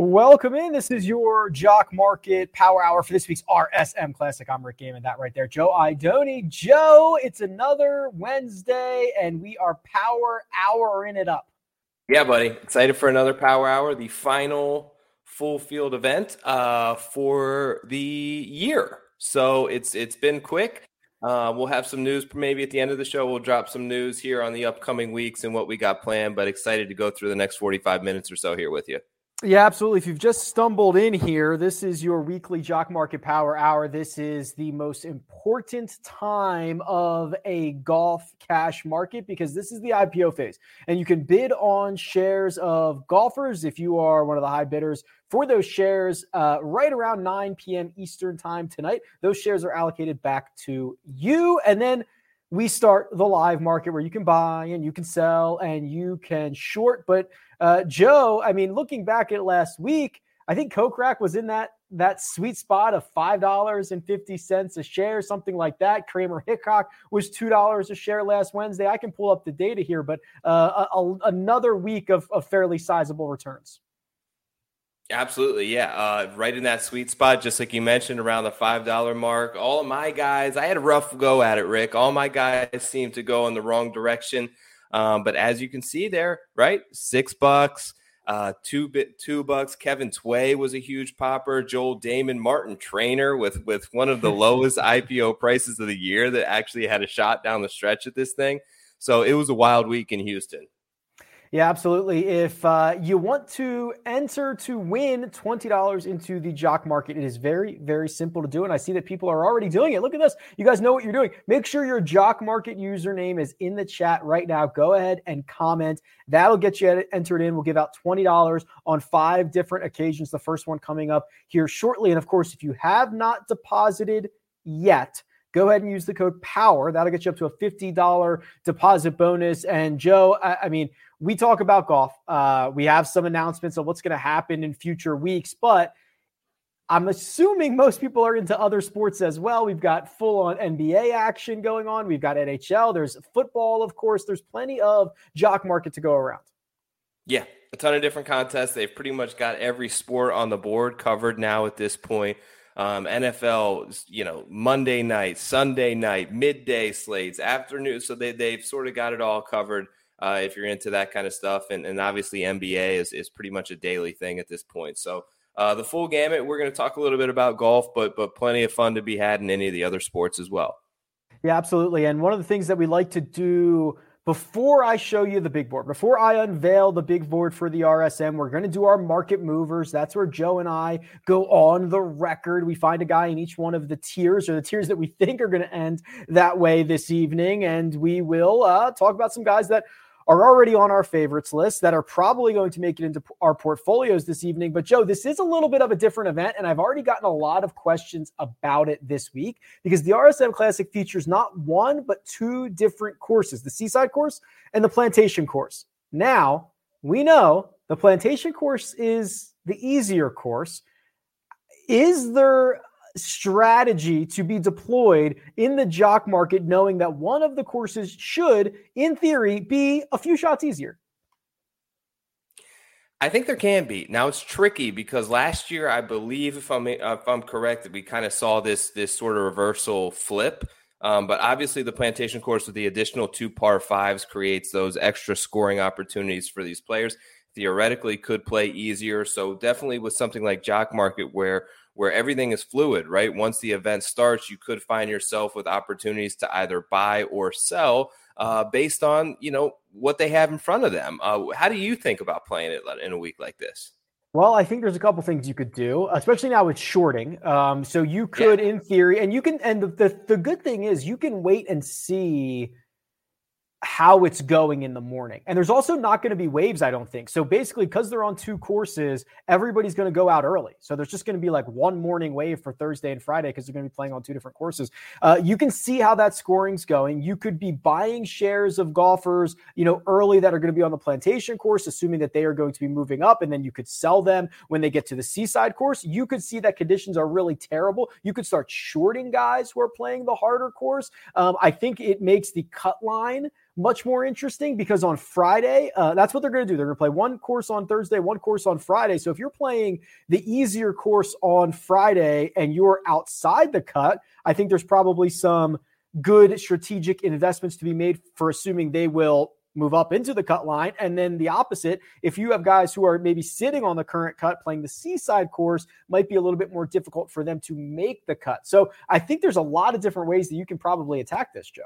Welcome in. This is your Jock Market Power Hour for this week's RSM Classic. I'm Rick Gehman, that right there. Joe Idoni. Joe, it's another Wednesday, and we are Power Hour in it up. Yeah, buddy. Excited for another Power Hour, the final full field event uh, for the year. So it's it's been quick. Uh, we'll have some news maybe at the end of the show. We'll drop some news here on the upcoming weeks and what we got planned. But excited to go through the next 45 minutes or so here with you. Yeah, absolutely. If you've just stumbled in here, this is your weekly Jock Market Power Hour. This is the most important time of a golf cash market because this is the IPO phase. And you can bid on shares of golfers if you are one of the high bidders for those shares uh, right around 9 p.m. Eastern time tonight. Those shares are allocated back to you. And then we start the live market where you can buy and you can sell and you can short. But uh, Joe, I mean, looking back at last week, I think Kokrak was in that that sweet spot of five dollars and fifty cents a share, something like that. Kramer Hickok was two dollars a share last Wednesday. I can pull up the data here, but uh, a, a, another week of, of fairly sizable returns. Absolutely, yeah. Uh, right in that sweet spot, just like you mentioned, around the five dollar mark. All of my guys, I had a rough go at it, Rick. All my guys seemed to go in the wrong direction. Um, but as you can see there, right, six bucks, uh, two bit two bucks. Kevin Tway was a huge popper. Joel Dahmen, Martin Trainer with with one of the lowest IPO prices of the year that actually had a shot down the stretch at this thing. So it was a wild week in Houston. Yeah, absolutely. If uh, you want to enter to win $20 into the jock market, it is very, very simple to do. And I see that people are already doing it. Look at this. You guys know what you're doing. Make sure your jock market username is in the chat right now. Go ahead and comment. That'll get you entered in. We'll give out $20 on five different occasions. The first one coming up here shortly. And of course, if you have not deposited yet, go ahead and use the code POWER. That'll get you up to a $50 deposit bonus. And Joe, I, I mean, we talk about golf. Uh, we have some announcements of what's going to happen in future weeks, but I'm assuming most people are into other sports as well. We've got full on NBA action going on. We've got NHL. There's football, of course. There's plenty of jock market to go around. Yeah, a ton of different contests. They've pretty much got every sport on the board covered now at this point. Um, NFL, you know, Monday night, Sunday night, midday slates, afternoon. So they, they've sort of got it all covered uh, if you're into that kind of stuff. And, and obviously, NBA is, is pretty much a daily thing at this point. So, uh, the full gamut. We're going to talk a little bit about golf, but but plenty of fun to be had in any of the other sports as well. Yeah, absolutely. And one of the things that we like to do before I show you the big board, before I unveil the big board for the RSM, we're going to do our market movers. That's where Joe and I go on the record. We find a guy in each one of the tiers or the tiers that we think are going to end that way this evening. And we will uh, talk about some guys that are already on our favorites list that are probably going to make it into our portfolios this evening. But, Joe, this is a little bit of a different event, and I've already gotten a lot of questions about it this week because the RSM Classic features not one, but two different courses the Seaside course and the Plantation course. Now, we know the Plantation course is the easier course. Is there strategy to be deployed in the jock market, knowing that one of the courses should, in theory, be a few shots easier? I think there can be. Now it's tricky because last year, I believe, if I'm if I'm correct, we kind of saw this this sort of reversal flip. Um, but obviously, the plantation course with the additional two par fives creates those extra scoring opportunities for these players. Theoretically, could play easier. So definitely with something like Jock Market, where where everything is fluid, right? Once the event starts, you could find yourself with opportunities to either buy or sell uh, based on you know what they have in front of them. Uh, how do you think about playing it in a week like this? Well, I think there's a couple things you could do, especially now with shorting. Um, so you could, yeah. in theory, and you can, and the, the the good thing is you can wait and see how it's going in the morning. And there's also not going to be waves, I don't think. So basically, because they're on two courses, everybody's going to go out early. So there's just going to be like one morning wave for Thursday and Friday because they're going to be playing on two different courses. Uh, you can see how that scoring's going. You could be buying shares of golfers, you know, early that are going to be on the plantation course, assuming that they are going to be moving up, and then you could sell them when they get to the seaside course. You could see that conditions are really terrible. You could start shorting guys who are playing the harder course. Um, I think it makes the cut line much more interesting because on Friday, uh, that's what they're going to do. They're going to play one course on Thursday, one course on Friday. So if you're playing the easier course on Friday and you're outside the cut, I think there's probably some good strategic investments to be made for assuming they will move up into the cut line. And then the opposite, if you have guys who are maybe sitting on the current cut playing the seaside course, might be a little bit more difficult for them to make the cut. So I think there's a lot of different ways that you can probably attack this, Joe.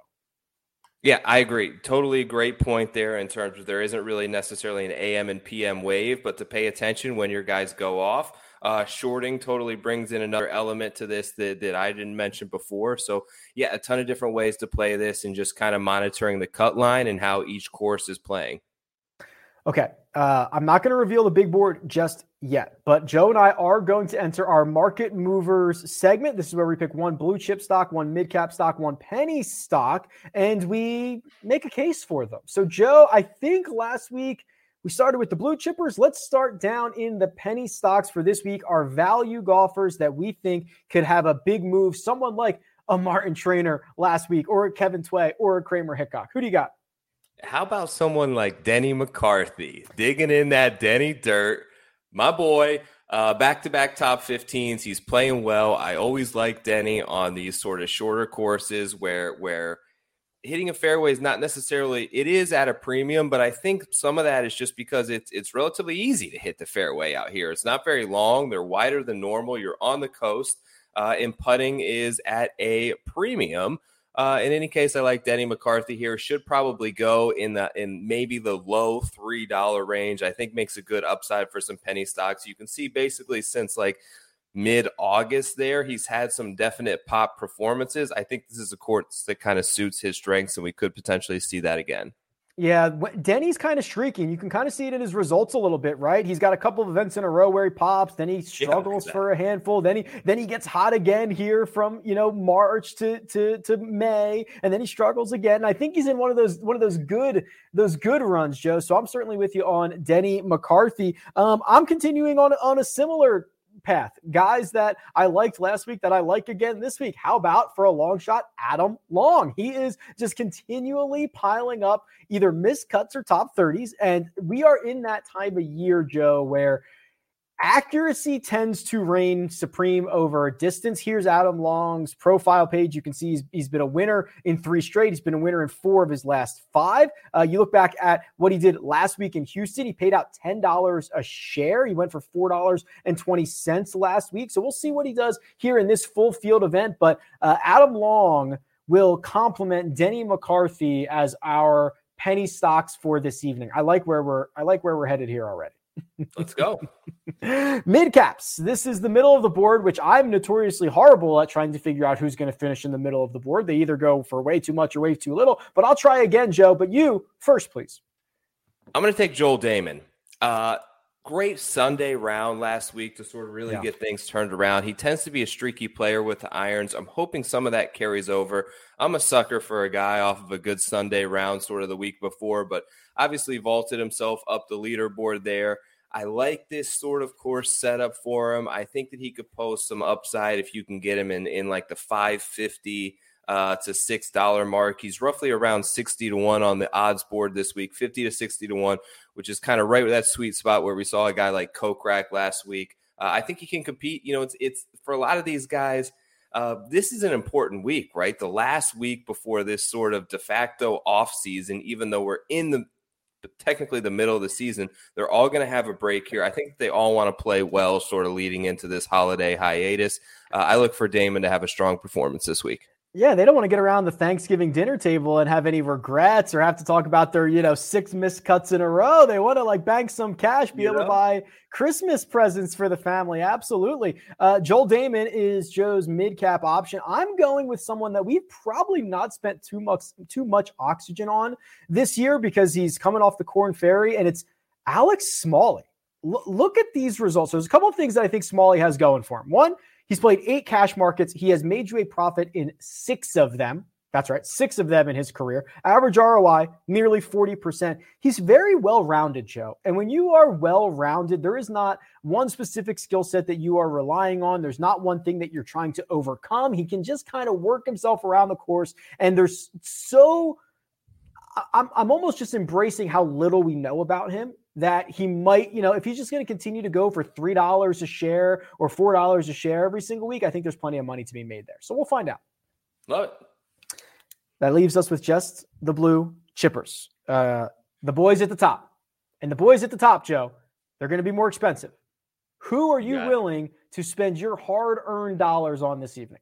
Yeah, I agree. Totally great point there in terms of there isn't really necessarily an AM and PM wave, but to pay attention when your guys go off. Uh, shorting totally brings in another element to this that, that I didn't mention before. So, yeah, a ton of different ways to play this and just kind of monitoring the cut line and how each course is playing. Okay. Uh, I'm not going to reveal the big board just yet, but Joe and I are going to enter our market movers segment. This is where we pick one blue chip stock, one mid cap stock, one penny stock, and we make a case for them. So, Joe, I think last week we started with the blue chippers. Let's start down in the penny stocks for this week. Our value golfers that we think could have a big move. Someone like a Martin Trainer last week, or a Kevin Tway, or a Kramer Hickok. Who do you got? How about someone like Denny McCarthy digging in that Denny dirt? My boy, back to back top 15s. He's playing well. I always like Denny on these sort of shorter courses where where hitting a fairway is not necessarily it is at a premium, but I think some of that is just because it's it's relatively easy to hit the fairway out here. It's not very long. They're wider than normal. You're on the coast, uh, and putting is at a premium. Uh, in any case, I like Denny McCarthy here. Should probably go in the in maybe the low three dollar range. I think makes a good upside for some penny stocks. You can see basically since like mid August there. He's had some definite pop performances. I think this is a course that kind of suits his strengths, and we could potentially see that again. Yeah, Denny's kind of streaking. You can kind of see it in his results a little bit, right? He's got a couple of events in a row where he pops, then he struggles yeah, for a handful, then he then he gets hot again here from you know March to to to May, and then he struggles again. I think he's in one of those one of those good those good runs, Joe. So I'm certainly with you on Denny McCarthy. Um, I'm continuing on on a similar path. Guys that I liked last week that I like again this week. How about for a long shot, Adam Long? He is just continually piling up either missed cuts or top 30s. And we are in that time of year, Joe, where accuracy tends to reign supreme over distance. Here's Adam Long's profile page. You can see he's, he's been a winner in three straight. He's been a winner in four of his last five. Uh, you look back at what he did last week in Houston. He paid out $10 a share. He went for $4.20 last week. So we'll see what he does here in this full field event. But uh, Adam Long will complement Denny McCarthy as our penny stocks for this evening. I like where we're I like where we're headed here already. Let's go. Mid caps. This is the middle of the board, which I'm notoriously horrible at trying to figure out who's going to finish in the middle of the board. They either go for way too much or way too little. But I'll try again, Joe. But you first, please. I'm going to take Joel Dahmen. Uh, great Sunday round last week to sort of really yeah. get things turned around. He tends to be a streaky player with the irons. I'm hoping some of that carries over. I'm a sucker for a guy off of a good Sunday round sort of the week before, but obviously vaulted himself up the leaderboard there. I like this sort of course setup for him. I think that he could post some upside if you can get him in in like the 550 uh, to six dollar mark. He's roughly around 60 to one on the odds board this week, 50 to 60 to one, which is kind of right with that sweet spot where we saw a guy like Kokrak last week. Uh, I think he can compete. You know, it's it's for a lot of these guys. Uh, this is an important week, right? The last week before this sort of de facto off season, even though we're in the technically the middle of the season. They're all going to have a break here. I think they all want to play well, sort of leading into this holiday hiatus. Uh, I look for Dahmen to have a strong performance this week. Yeah, they don't want to get around the Thanksgiving dinner table and have any regrets or have to talk about their, you know, six missed cuts in a row. They want to like bank some cash, be able to buy Christmas presents for the family. Absolutely. Uh, Joel Dahmen is Joe's mid cap option. I'm going with someone that we've probably not spent too much too much oxygen on this year because he's coming off the Korn Ferry, and it's Alex Smalley. L- look at these results. There's a couple of things that I think Smalley has going for him. One, He's played eight cash markets. He has made you a profit in six of them. That's right, six of them in his career. Average ROI, nearly 40%. He's very well rounded, Joe. And when you are well rounded, there is not one specific skill set that you are relying on. There's not one thing that you're trying to overcome. He can just kind of work himself around the course. And there's so I'm, I'm almost just embracing how little we know about him that he might, you know, if he's just going to continue to go for $3 a share or $4 a share every single week, I think there's plenty of money to be made there. So we'll find out. Love it. That leaves us with just the blue chippers. Uh, the boys at the top. And the boys at the top, Joe, they're going to be more expensive. Who are you willing to spend your hard earned dollars on this evening?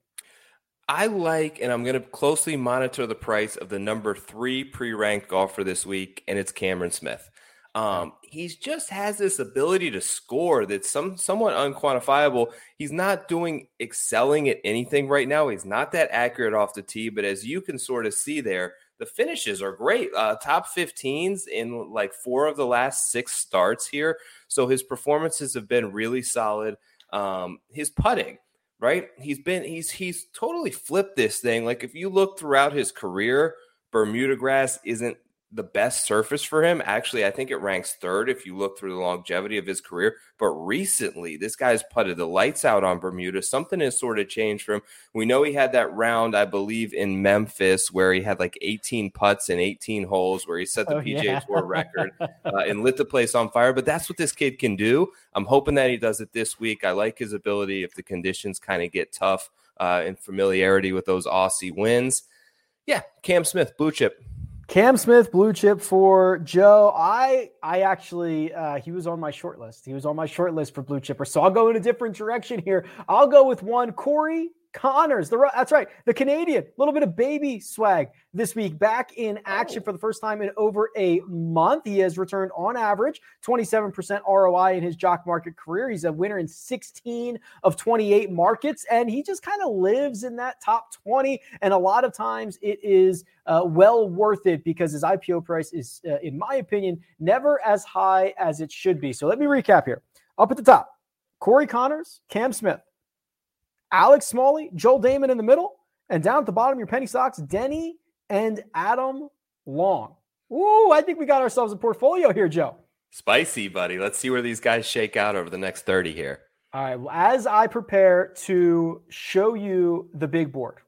I like, and I'm going to closely monitor the price of the number three pre ranked golfer this week, and it's Cameron Smith. Um, he just has this ability to score that's some somewhat unquantifiable. He's not doing excelling at anything right now. He's not that accurate off the tee, but as you can sort of see there, the finishes are great. Uh, top 15s in like four of the last six starts here. So his performances have been really solid. Um, his putting, right? He's been he's he's totally flipped this thing. Like if you look throughout his career, Bermuda grass isn't the best surface for him. Actually, I think it ranks third if you look through the longevity of his career. But recently, this guy's putted the lights out on Bermuda. Something has sort of changed for him. We know he had that round, I believe, in Memphis where he had like 18 putts and 18 holes, where he set the oh, PGA yeah. Tour record uh, and lit the place on fire. But that's what this kid can do. I'm hoping that he does it this week. I like his ability if the conditions kind of get tough uh, and familiarity with those Aussie wins. Yeah, Cam Smith, blue chip. Cam Smith, blue chip for Joe. I I actually uh, he was on my short list. He was on my short list for blue chipper. So I'll go in a different direction here. I'll go with one Corey Conners, the that's right, the Canadian, a little bit of baby swag this week, back in action oh. for the first time in over a month. He has returned on average 27% ROI in his jock market career. He's a winner in 16 of 28 markets, and he just kind of lives in that top 20. And a lot of times it is uh, well worth it because his IPO price is, uh, in my opinion, never as high as it should be. So let me recap here. Up at the top, Corey Conners, Cam Smith. Alex Smalley, Joel Dahmen in the middle, and down at the bottom, your penny stocks, Denny and Adam Long. Ooh, I think we got ourselves a portfolio here, Joe. Spicy, buddy. Let's see where these guys shake out over the next 30 here. All right. Well, as I prepare to show you the big board,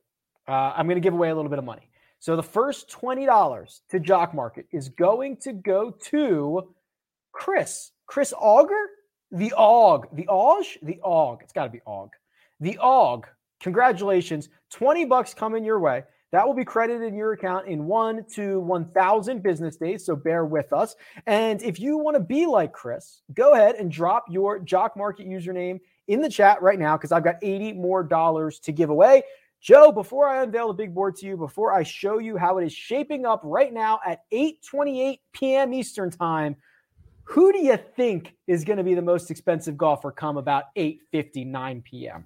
uh, I'm going to give away a little bit of money. So the first $20 to Jock Market is going to go to Chris. Chris Auger? The Og. The Og? The Og. It's got to be Og the AUG, congratulations, 20 bucks coming your way. That will be credited in your account in one to 1,000 business days. So bear with us. And if you want to be like Chris, go ahead and drop your Jock Market username in the chat right now because I've got 80 more dollars to give away. Joe, before I unveil the big board to you, before I show you how it is shaping up right now at 8:28 p.m. Eastern Time, who do you think is going to be the most expensive golfer come about 8:59 p.m.?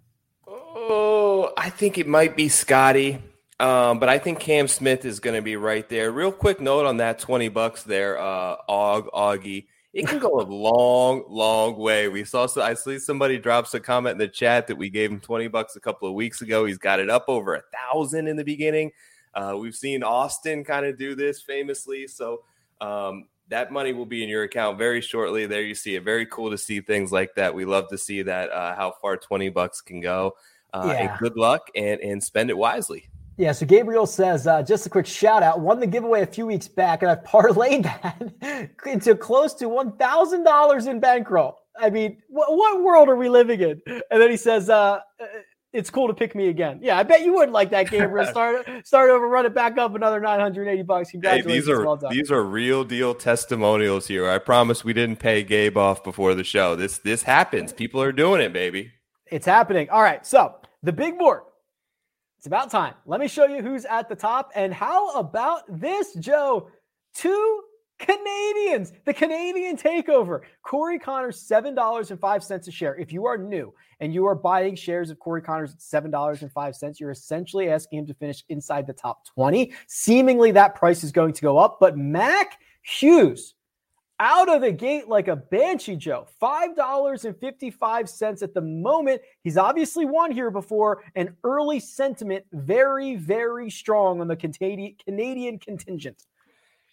Oh, I think it might be Scotty. Um, but I think Cam Smith is going to be right there. Real quick note on that 20 bucks there, uh, Og, Augie. It can go a long, long way. We saw, so I see somebody drops a comment in the chat that we gave him 20 bucks a couple of weeks ago. He's got it up over a thousand in the beginning. Uh, we've seen Austin kind of do this famously. So, um, that money will be in your account very shortly. There you see it. Very cool to see things like that. We love to see that, uh, how far 20 bucks can go. Uh, yeah. And good luck and, and spend it wisely. Yeah, so Gabriel says, uh, just a quick shout out. Won the giveaway a few weeks back, and I've parlayed that into close to $1,000 in bankroll. I mean, what, what, world are we living in? And then he says, uh, it's cool to pick me again. Yeah, I bet you would like that, Gabriel. Start start over, run it back up another 980 bucks. Congratulations. Hey, these are well these are real deal testimonials here. I promise we didn't pay Gabe off before the show. This this happens. People are doing it, baby. It's happening. All right. So the big board. It's about time. Let me show you who's at the top. And how about this, Joe? Two Canadians, the Canadian takeover. Corey Conners, $7.05 a share. If you are new and you are buying shares of Corey Conners at $7.05, you're essentially asking him to finish inside the top 20. Seemingly that price is going to go up. But Mac Hughes, out of the gate like a banshee, Joe. $5.55 at the moment. He's obviously won here before. An early sentiment very, very strong on the Canadian contingent.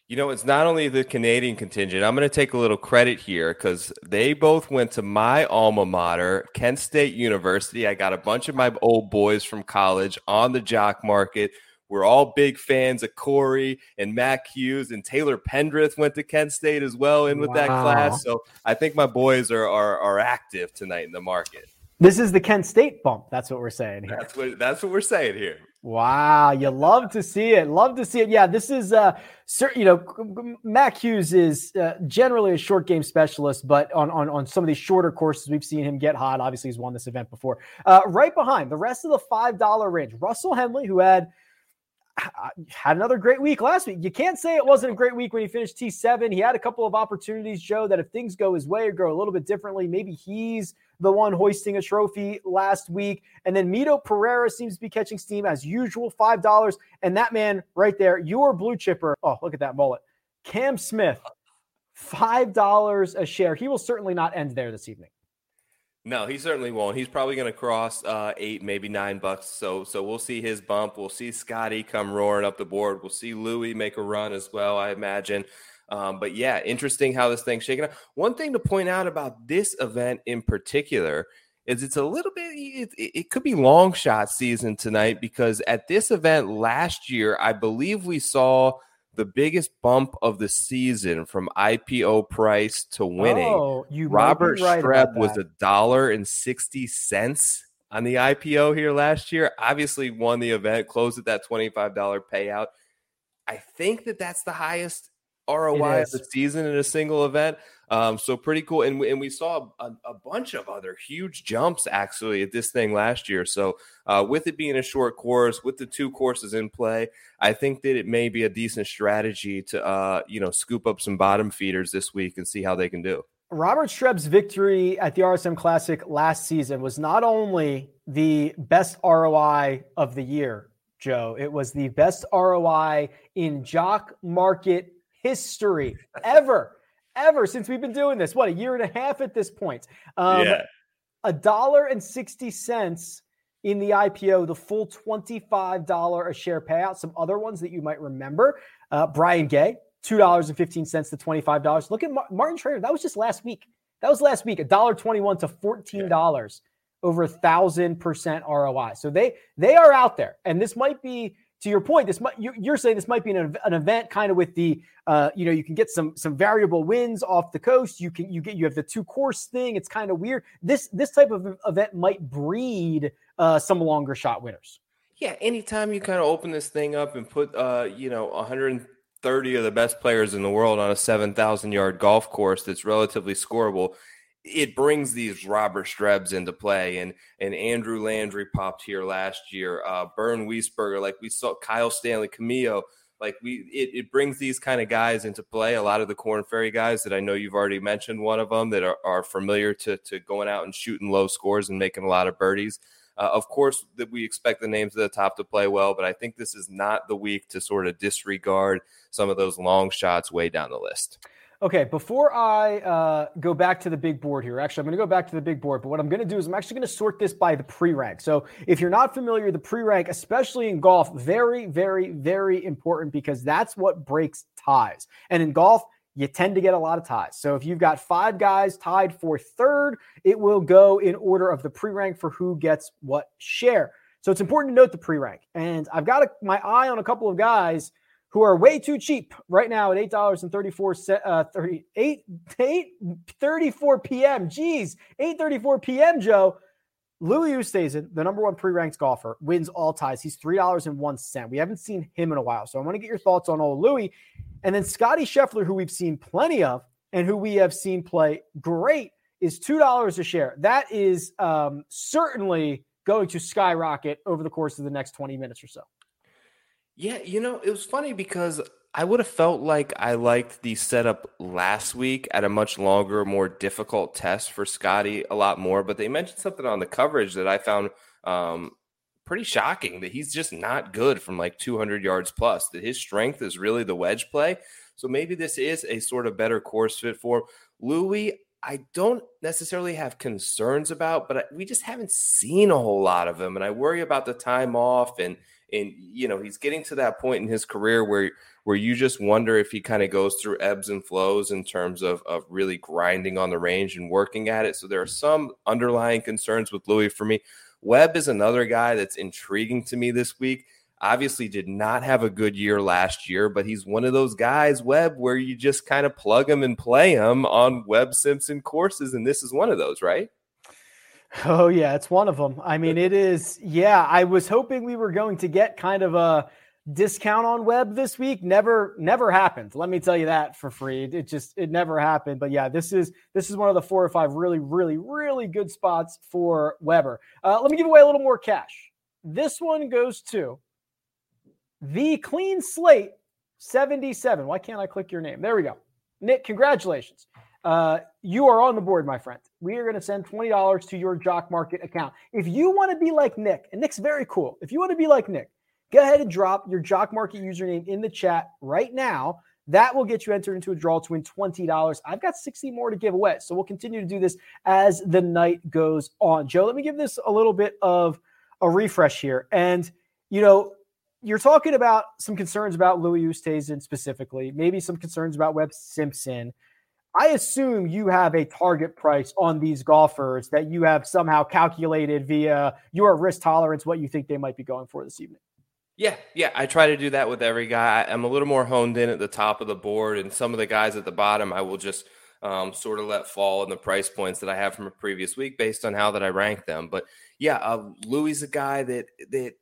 You know, it's not only the Canadian contingent. I'm going to take a little credit here because they both went to my alma mater, Kent State University. I got a bunch of my old boys from college on the jock market we're all big fans of Corey and Mac Hughes and Taylor Pendrith went to Kent State as well in with wow. that class. So I think my boys are, are are active tonight in the market. This is the Kent State bump. That's what we're saying here. That's what that's what we're saying here. Wow, you love to see it. Love to see it. Yeah, this is uh, you know, Mac Hughes is uh, generally a short game specialist, but on, on on some of these shorter courses, we've seen him get hot. Obviously, he's won this event before. Uh, right behind the rest of the five dollar range, Russell Henley, who had had another great week last week. You can't say it wasn't a great week when he finished T7. He had a couple of opportunities, Joe, that if things go his way or go a little bit differently, maybe he's the one hoisting a trophy last week. And then Mito Pereira seems to be catching steam as usual, $5. And that man right there, your blue chipper. Oh, look at that mullet. Cam Smith, $5 a share. He will certainly not end there this evening. No, he certainly won't. He's probably going to cross uh, eight, maybe nine bucks. So, so we'll see his bump. We'll see Scotty come roaring up the board. We'll see Louis make a run as well. I imagine. Um, but yeah, interesting how this thing's shaking out. One thing to point out about this event in particular is it's a little bit. It, it could be long shot season tonight because at this event last year, I believe we saw the biggest bump of the season from IPO price to winning. Oh, you Robert right Streb was a dollar and sixty cents on the IPO here last year. Obviously, won the event, closed at that twenty five dollar payout. I think that that's the highest ROI of the season in a single event. Um, so pretty cool. And we, and we saw a, a, bunch of other huge jumps actually at this thing last year. So uh, with it being a short course, with the two courses in play, I think that it may be a decent strategy to uh, you know scoop up some bottom feeders this week and see how they can do. Robert Streb's victory at the RSM Classic last season was not only the best ROI of the year, Joe. It was the best ROI in jock market history ever, ever since we've been doing this. What, a year and a half at this point? Um, yeah. A dollar and 60 cents in the IPO, the full $25 a share payout. Some other ones that you might remember uh, Brian Gay, $2.15 to $25. Look at Martin Trainer. That was just last week. That was last week, A dollar twenty-one to $14. Yeah. Over a thousand percent ROI. So they they are out there, and this might be to your point, this might you're saying this might be an, an event kind of with the uh, you know you can get some some variable wins off the coast. You can you get you have the two course thing. It's kind of weird. This this type of event might breed uh, some longer shot winners. Yeah, anytime you kind of open this thing up and put uh, you know 130 of the best players in the world on a 7,000 yard golf course that's relatively scoreable it brings these Robert Strebs into play, and and Andrew Landry popped here last year. Uh, Bernd Wiesberger, like we saw Kyle Stanley, Camilo, like we it, it brings these kind of guys into play. A lot of the Korn Ferry guys that I know you've already mentioned, one of them that are, are familiar to to going out and shooting low scores and making a lot of birdies. Uh, of course, that we expect the names at the top to play well, but I think this is not the week to sort of disregard some of those long shots way down the list. Okay, before I uh, go back to the big board here, actually, I'm going to go back to the big board. But what I'm going to do is I'm actually going to sort this by the pre rank. So if you're not familiar, the pre rank, especially in golf, very, very, very important because that's what breaks ties. And in golf, you tend to get a lot of ties. So if you've got five guys tied for third, it will go in order of the pre rank for who gets what share. So it's important to note the pre rank. And I've got a, my eye on a couple of guys who are way too cheap right now at eight dollars and thirty four uh, 38 8 34 p.m. Geez, eight thirty four p.m. Joe. Louis Oosthuizen, the number one pre-ranked golfer, wins all ties. He's three dollars and one cent. We haven't seen him in a while, so I want to get your thoughts on old Louis, and then Scotty Scheffler, who we've seen plenty of, and who we have seen play great, is two dollars a share. That is um, certainly going to skyrocket over the course of the next twenty minutes or so. Yeah, you know, it was funny because I would have felt like I liked the setup last week at a much longer, more difficult test for Scotty a lot more. But they mentioned something on the coverage that I found um, pretty shocking that he's just not good from like 200 yards plus, that his strength is really the wedge play. So maybe this is a sort of better course fit for Louis. I don't necessarily have concerns about, but we just haven't seen a whole lot of him. And I worry about the time off and – and you know he's getting to that point in his career where where you just wonder if he kind of goes through ebbs and flows in terms of of really grinding on the range and working at it. So there are some underlying concerns with Louis for me. Webb is another guy that's intriguing to me this week. Obviously, did not have a good year last year, but he's one of those guys, Webb, where you just kind of plug him and play him on Webb Simpson courses. And this is one of those, right? Oh, yeah, it's one of them. I mean, it is. Yeah, I was hoping we were going to get kind of a discount on Webb this week. Never never happened let me tell you that for free. It just it never happened but yeah this is this is one of the four or five really really really good spots for weber. Uh, let me give away a little more cash. This one goes to the clean slate 77 why can't i click your name? There we go. Nick congratulations uh, you are on the board my friend we are going to send $20 to your jock market account if you want to be like nick and nick's very cool if you want to be like nick go ahead and drop your Jock Market username in the chat right now. That will get you entered into a draw to win $20. I've got 60 more to give away. So we'll continue to do this as the night goes on. Joe, let me give this a little bit of a refresh here. And, you know, you're talking about some concerns about Louis Oosthuizen specifically, maybe some concerns about Webb Simpson. I assume you have a target price on these golfers that you have somehow calculated via your risk tolerance, what you think they might be going for this evening. Yeah, yeah, I try to do that with every guy. I'm a little more honed in at the top of the board, and some of the guys at the bottom, I will just um, sort of let fall in the price points that I have from a previous week based on how that I rank them. But yeah, uh, Louis is a guy that that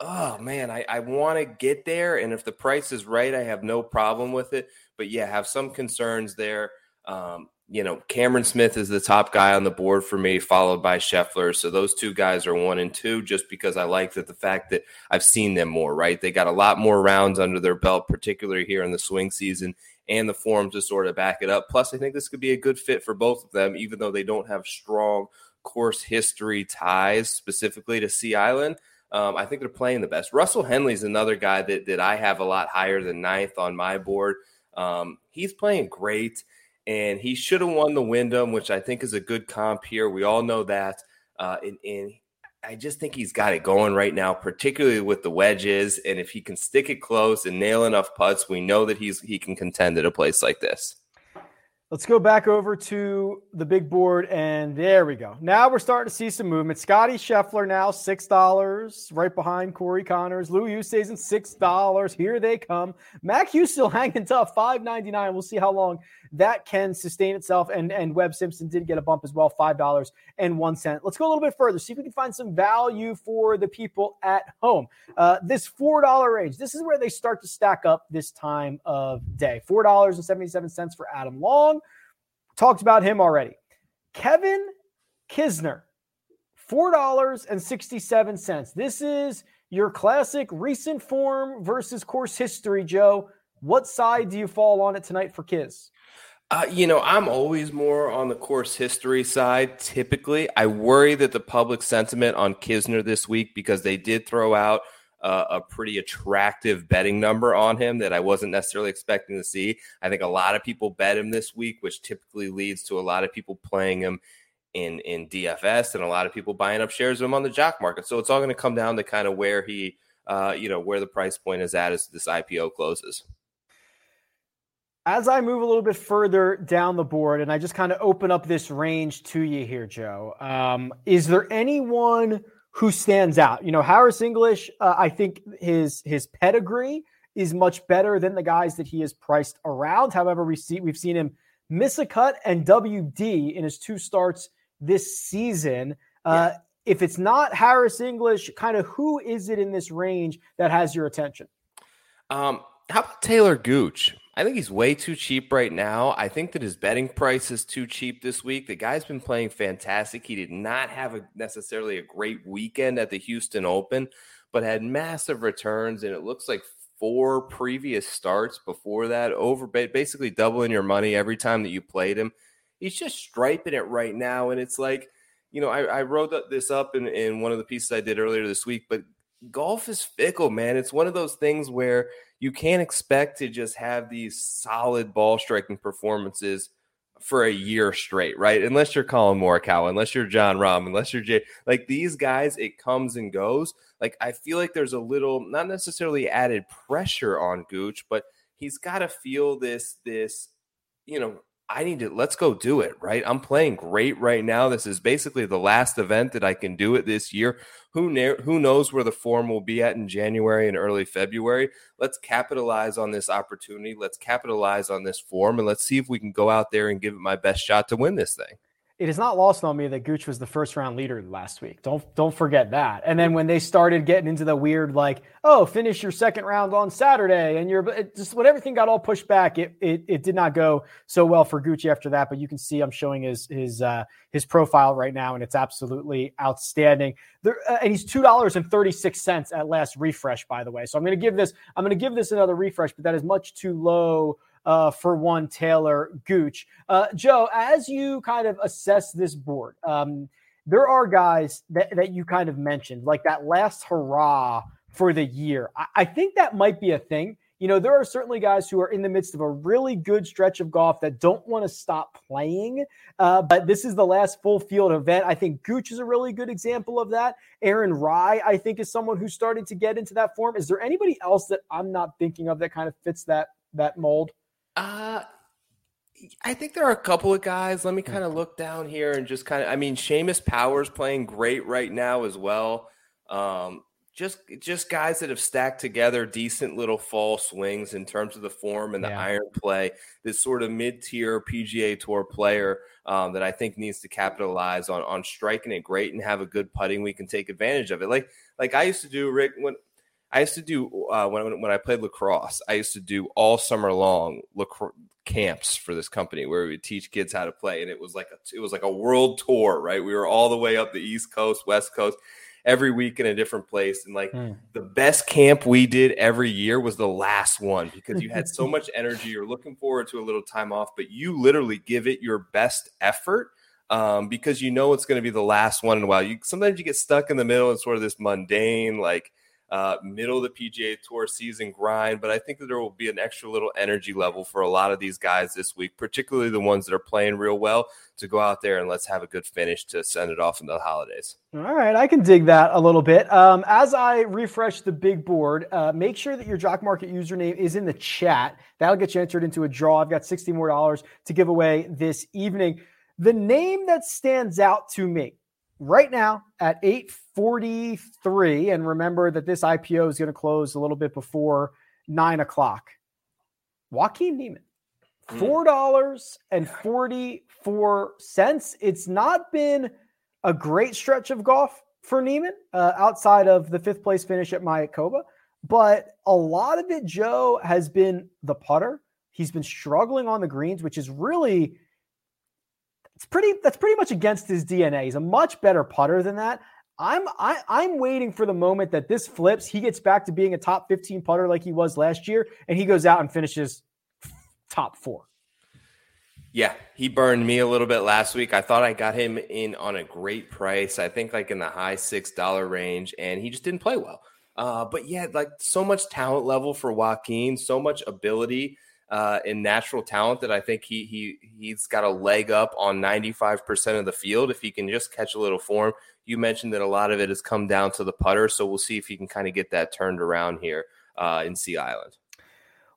oh man, I, I want to get there, and if the price is right, I have no problem with it. But yeah, have some concerns there. Um, you know, Cameron Smith is the top guy on the board for me, followed by Scheffler. So those two guys are one and two, just because I like that the fact that I've seen them more, right? They got a lot more rounds under their belt, particularly here in the swing season, and the form to sort of back it up. Plus, I think this could be a good fit for both of them, even though they don't have strong course history ties specifically to Sea Island. Um, I think they're playing the best. Russell Henley's another guy that that I have a lot higher than ninth on my board. Um, he's playing great and he should have won the Wyndham, which I think is a good comp here. We all know that. Uh, and, and I just think he's got it going right now, particularly with the wedges. And if he can stick it close and nail enough putts, we know that he's he can contend at a place like this. Let's go back over to the big board, and there we go. Now we're starting to see some movement. Scotty Scheffler now six dollars, right behind Corey Connors. Conners. Louis Oosthuizen six dollars. Here they come. Mac Hughes still hanging tough, five ninety nine. We'll see how long that can sustain itself. And and Webb Simpson did get a bump as well, five dollars and one cent. Let's go a little bit further. See if we can find some value for the people at home. Uh, this four dollar range. This is where they start to stack up this time of day. Four dollars and seventy seven cents for Adam Long. Talked about him already. Kevin Kisner, $4.67. This is your classic recent form versus course history, Joe. What side do you fall on it tonight for Kiz? Uh, you know, I'm always more on the course history side. Typically, I worry that the public sentiment on Kisner this week because they did throw out uh, a pretty attractive betting number on him that I wasn't necessarily expecting to see. I think a lot of people bet him this week, which typically leads to a lot of people playing him in in DFS and a lot of people buying up shares of him on the jock market. So it's all going to come down to kind of where he, uh, you know, where the price point is at as this IPO closes. As I move a little bit further down the board and I just kind of open up this range to you here, Joe, um, is there anyone – who stands out. You know, Harris English, uh, I think his his pedigree is much better than the guys that he has priced around. However, we see we've seen him miss a cut and WD in his two starts this season. Uh, yeah. If it's not Harris English, kind of who is it in this range that has your attention? Um, how about Taylor Gooch? I think he's way too cheap right now. I think that his betting price is too cheap this week. The guy's been playing fantastic. He did not have a, necessarily a great weekend at the Houston Open, but had massive returns. And it looks like four previous starts before that, over basically doubling your money every time that you played him. He's just striping it right now. And it's like, you know, I, I wrote this up in, in one of the pieces I did earlier this week, but golf is fickle, man. It's one of those things where you can't expect to just have these solid ball striking performances for a year straight, right? Unless you're Collin Morikawa, unless you're Jon Rahm, unless you're Jay, like these guys, it comes and goes. Like I feel like there's a little, not necessarily added pressure on Gooch, but he's got to feel this, this, you know, I need to let's go do it, right? I'm playing great right now. This is basically the last event that I can do it this year. Who ne- who knows where the form will be at in January and early February? Let's capitalize on this opportunity. Let's capitalize on this form and let's see if we can go out there and give it my best shot to win this thing it is not lost on me that Gooch was the first round leader last week. Don't don't forget that. And then when they started getting into the weird like, oh, finish your second round on Saturday, and you're just when everything got all pushed back, it, it it did not go so well for Gucci after that. But you can see I'm showing his his uh, his profile right now, and it's absolutely outstanding. There, uh, and he's two dollars and thirty six cents at last refresh, by the way. So I'm going to give this I'm going to give this another refresh, but that is much too low uh, for one Taylor Gooch. Uh, Joe, as you kind of assess this board, um, there are guys that, that you kind of mentioned, like that last hurrah for the year. I, I think that might be a thing. You know, there are certainly guys who are in the midst of a really good stretch of golf that don't want to stop playing. Uh, but this is the last full field event. I think Gooch is a really good example of that. Aaron Rai, I think, is someone who's starting to get into that form. Is there anybody else that I'm not thinking of that kind of fits that that mold? Uh, I think there are a couple of guys. Let me kind of look down here and just kind of. I mean, Seamus Power's playing great right now as well. Um, just just guys that have stacked together decent little fall swings in terms of the form and the yeah. iron play. This sort of mid tier PGA Tour player um, that I think needs to capitalize on on striking it great and have a good putting. We can take advantage of it. Like like I used to do, Rick. When I used to do uh, when when I played lacrosse. I used to do all summer long lacrosse camps for this company where we would teach kids how to play, and it was like a it was like a world tour, right? We were all the way up the East Coast, West Coast, every week in a different place, and like mm. the best camp we did every year was the last one because you had so much energy. You're looking forward to a little time off, but you literally give it your best effort um, because you know it's going to be the last one in a while. You sometimes you get stuck in the middle and sort of this mundane like uh, middle of the PGA Tour season grind. But I think that there will be an extra little energy level for a lot of these guys this week, particularly the ones that are playing real well, to go out there and let's have a good finish to send it off in the holidays. All right, I can dig that a little bit. Um, as I refresh the big board, uh, make sure that your Jock Market username is in the chat. That'll get you entered into a draw. I've got 60 more dollars to give away this evening. The name that stands out to me right now at 843 and remember that this ipo is going to close a little bit before 9 o'clock. Joaquin niemann hmm. four dollars and 44 cents. It's not been a great stretch of golf for niemann uh, outside of the fifth place finish at mayakoba but a lot of it joe has been the putter. He's been struggling on the greens which is really it's pretty that's pretty much against his DNA. He's a much better putter than that. I'm I, I'm waiting for the moment that this flips. He gets back to being a top 15 putter like he was last year, and he goes out and finishes top four. Yeah, he burned me a little bit last week. I thought I got him in on a great price. I think like in the high six dollar range, and he just didn't play well. Uh, but yeah, like so much talent level for Joaquin, so much ability uh, in natural talent that I think he he he's got a leg up on 95% of the field if he can just catch a little form. You mentioned that a lot of it has come down to the putter, so we'll see if he can kind of get that turned around here uh, in Sea Island.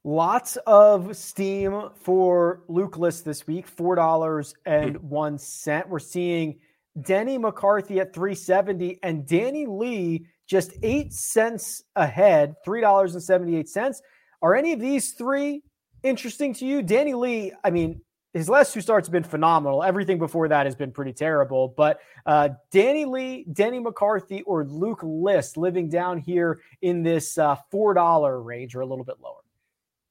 Lots of steam for Luke List this week, four dollars and one cent. We're seeing Denny McCarthy at 370 and Danny Lee just eight cents ahead, three dollars and 78 cents. Are any of these three interesting to you? Danny Lee, I mean, his last two starts have been phenomenal. Everything before that has been pretty terrible. But uh, Danny Lee, Denny McCarthy, or Luke List living down here in this uh, $4 range or a little bit lower.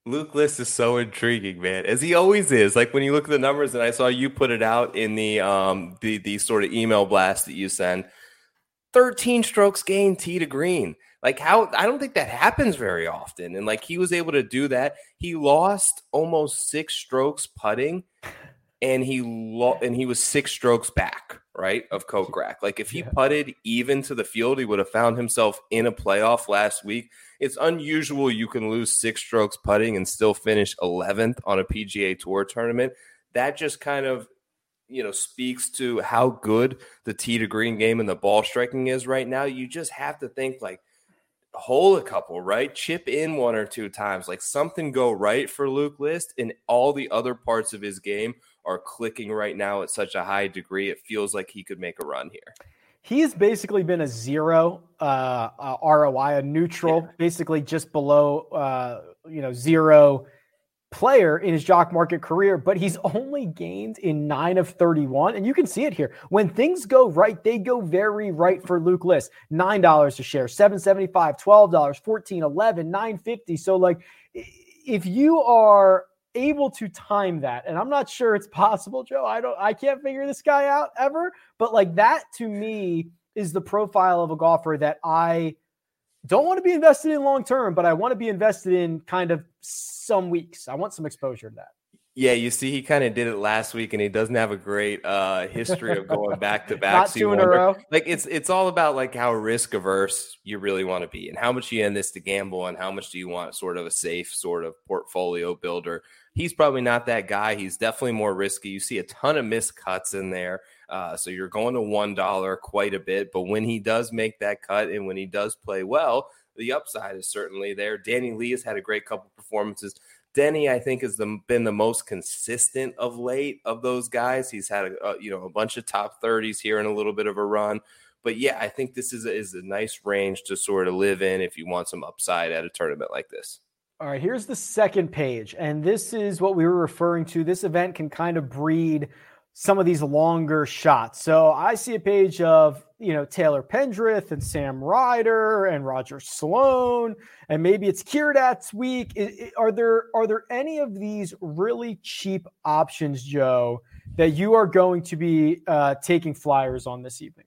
Luke List is so intriguing, man, as he always is. Like when you look at the numbers, and I saw you put it out in the um the the sort of email blast that you send. 13 strokes gained tee to green. Like how I don't think that happens very often. And like he was able to do that. He lost almost six strokes putting and he lo- and he was six strokes back, right, of Kokrak. Like if he yeah. putted even to the field, he would have found himself in a playoff last week. It's unusual you can lose six strokes putting and still finish 11th on a PGA Tour tournament. That just kind of you know speaks to how good the tee to green game and the ball striking is right now. You just have to think like hole a couple, right? Chip in one or two times, like something go right for Luke List, and all the other parts of his game are clicking right now at such a high degree. It feels like he could make a run here. He's basically been a zero uh, uh, ROI, a neutral, yeah. basically just below, uh, you know, zero player in his jock market career, but he's only gained in nine of 31. And you can see it here. When things go right, they go very right for Luke List. $9 a share, 775 $12, 14 11 950 So, like, if you are able to time that, and I'm not sure it's possible, Joe. I don't, I can't figure this guy out ever, but like that to me is the profile of a golfer that I don't want to be invested in long term, but I want to be invested in kind of some weeks. I want some exposure to that. Yeah, you see, he kind of did it last week, and he doesn't have a great uh, history of going back to back. Not two in a row. Like it's it's all about like how risk averse you really want to be, and how much you in this to gamble, and how much do you want sort of a safe sort of portfolio builder. He's probably not that guy. He's definitely more risky. You see a ton of missed cuts in there. Uh, so you're going to one dollar quite a bit, but when he does make that cut and when he does play well, the upside is certainly there. Danny Lee has had a great couple performances. Denny, I think, has the, been the most consistent of late of those guys. He's had a, a, you know a bunch of top thirties here and a little bit of a run. But yeah, I think this is a, is a nice range to sort of live in if you want some upside at a tournament like this. All right, here's the second page, and this is what we were referring to. This event can kind of breed some of these longer shots. So I see a page of, you know, Taylor Pendrith and Sam Ryder and Roger Sloan, and maybe it's Kiradech's week. are there are there any of these really cheap options, Joe, that you are going to be uh, taking flyers on this evening?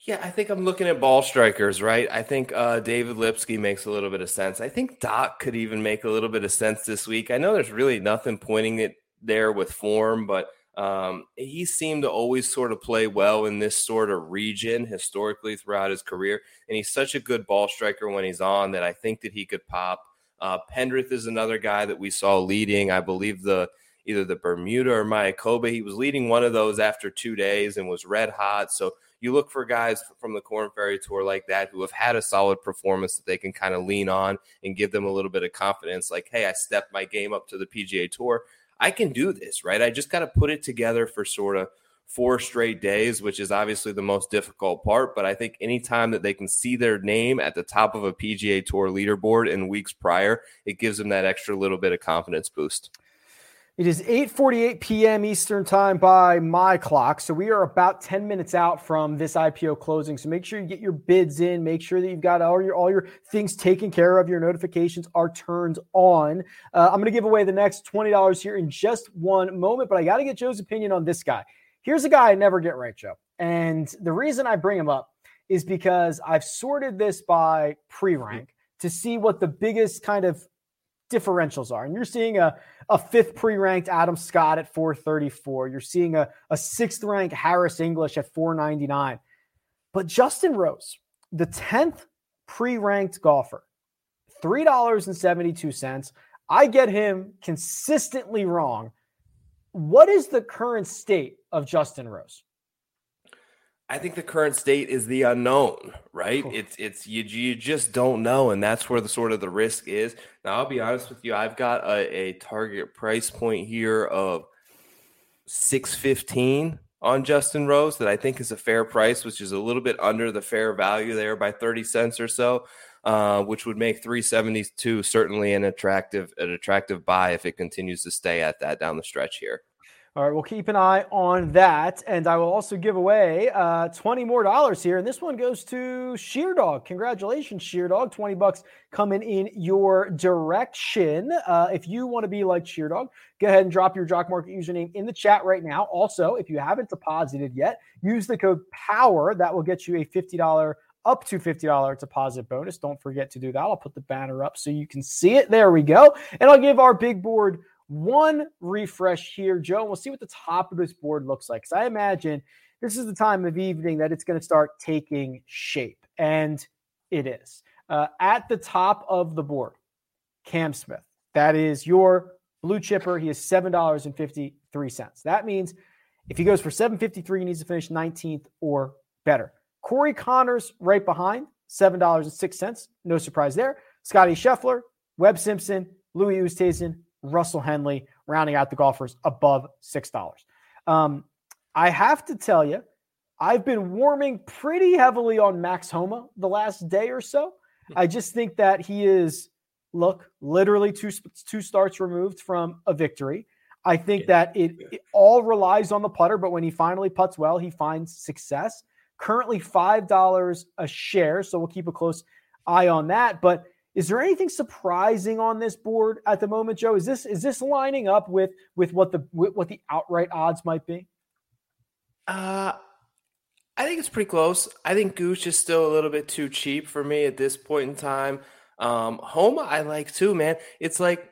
Yeah, I think I'm looking at ball strikers, right? I think uh, David Lipsky makes a little bit of sense. I think Doc could even make a little bit of sense this week. I know there's really nothing pointing it there with form, but um, he seemed to always sort of play well in this sort of region historically throughout his career. And he's such a good ball striker when he's on that I think that he could pop. Uh, Pendrith is another guy that we saw leading, I believe, the either the Bermuda or Mayakoba. He was leading one of those after two days and was red hot. So you look for guys from the Korn Ferry Tour like that who have had a solid performance that they can kind of lean on and give them a little bit of confidence. Like, hey, I stepped my game up to the PGA Tour. I can do this, right? I just got to put it together for sort of four straight days, which is obviously the most difficult part. But I think anytime that they can see their name at the top of a PGA Tour leaderboard in weeks prior, it gives them that extra little bit of confidence boost. It is 8:48 p.m. Eastern Time by my clock. So we are about 10 minutes out from this IPO closing. So make sure you get your bids in, make sure that you've got all your all your things taken care of, your notifications are turned on. Uh, I'm going to give away the next $20 here in just one moment, but I got to get Joe's opinion on this guy. Here's a guy I never get right, Joe. And the reason I bring him up is because I've sorted this by pre-rank to see what the biggest kind of differentials are. And you're seeing a, a fifth pre ranked Adam Scott at 434. You're seeing a, a sixth ranked Harris English at 499. But Justin Rose, the 10th pre ranked golfer, $3.72. I get him consistently wrong. What is the current state of Justin Rose? I think the current state is the unknown, right? Cool. It's it's you you just don't know, and that's where the sort of the risk is. Now, I'll be honest with you, I've got a, a target price point here of six fifteen on Justin Rose that I think is a fair price, which is a little bit under the fair value there by thirty cents or so, uh, which would make three seventy two certainly an attractive an attractive buy if it continues to stay at that down the stretch here. All right, we'll keep an eye on that. And I will also give away uh, 20 more dollars here. And this one goes to Sheer Dog. Congratulations, Sheer Dog. 20 bucks coming in your direction. Uh, if you want to be like Sheer Dog, go ahead and drop your Jock Market username in the chat right now. Also, if you haven't deposited yet, use the code POWER. That will get you a $50 up to $50 deposit bonus. Don't forget to do that. I'll put the banner up so you can see it. There we go. And I'll give our big board one refresh here, Joe. and We'll see what the top of this board looks like. Because I imagine this is the time of evening that it's going to start taking shape. And it is. Uh, at the top of the board, Cam Smith. That is your blue chipper. He is $7.53. That means if he goes for 753, he needs to finish 19th or better. Corey Conners right behind, $7.06. No surprise there. Scotty Scheffler, Webb Simpson, Louis Oosthuizen, Russell Henley rounding out the golfers above $6. Um, I have to tell you, I've been warming pretty heavily on Max Homa the last day or so. Hmm. I just think that he is, look, literally two two starts removed from a victory. I think yeah. that it, it, all relies on the putter, but when he finally puts well, he finds success. Currently five dollars a share, so we'll keep a close eye on that. But is there anything surprising on this board at the moment, Joe? Is this is this lining up with with what the with what the outright odds might be? Uh I think it's pretty close. I think Gooch is still a little bit too cheap for me at this point in time. Um, Homa, I like too, man. It's like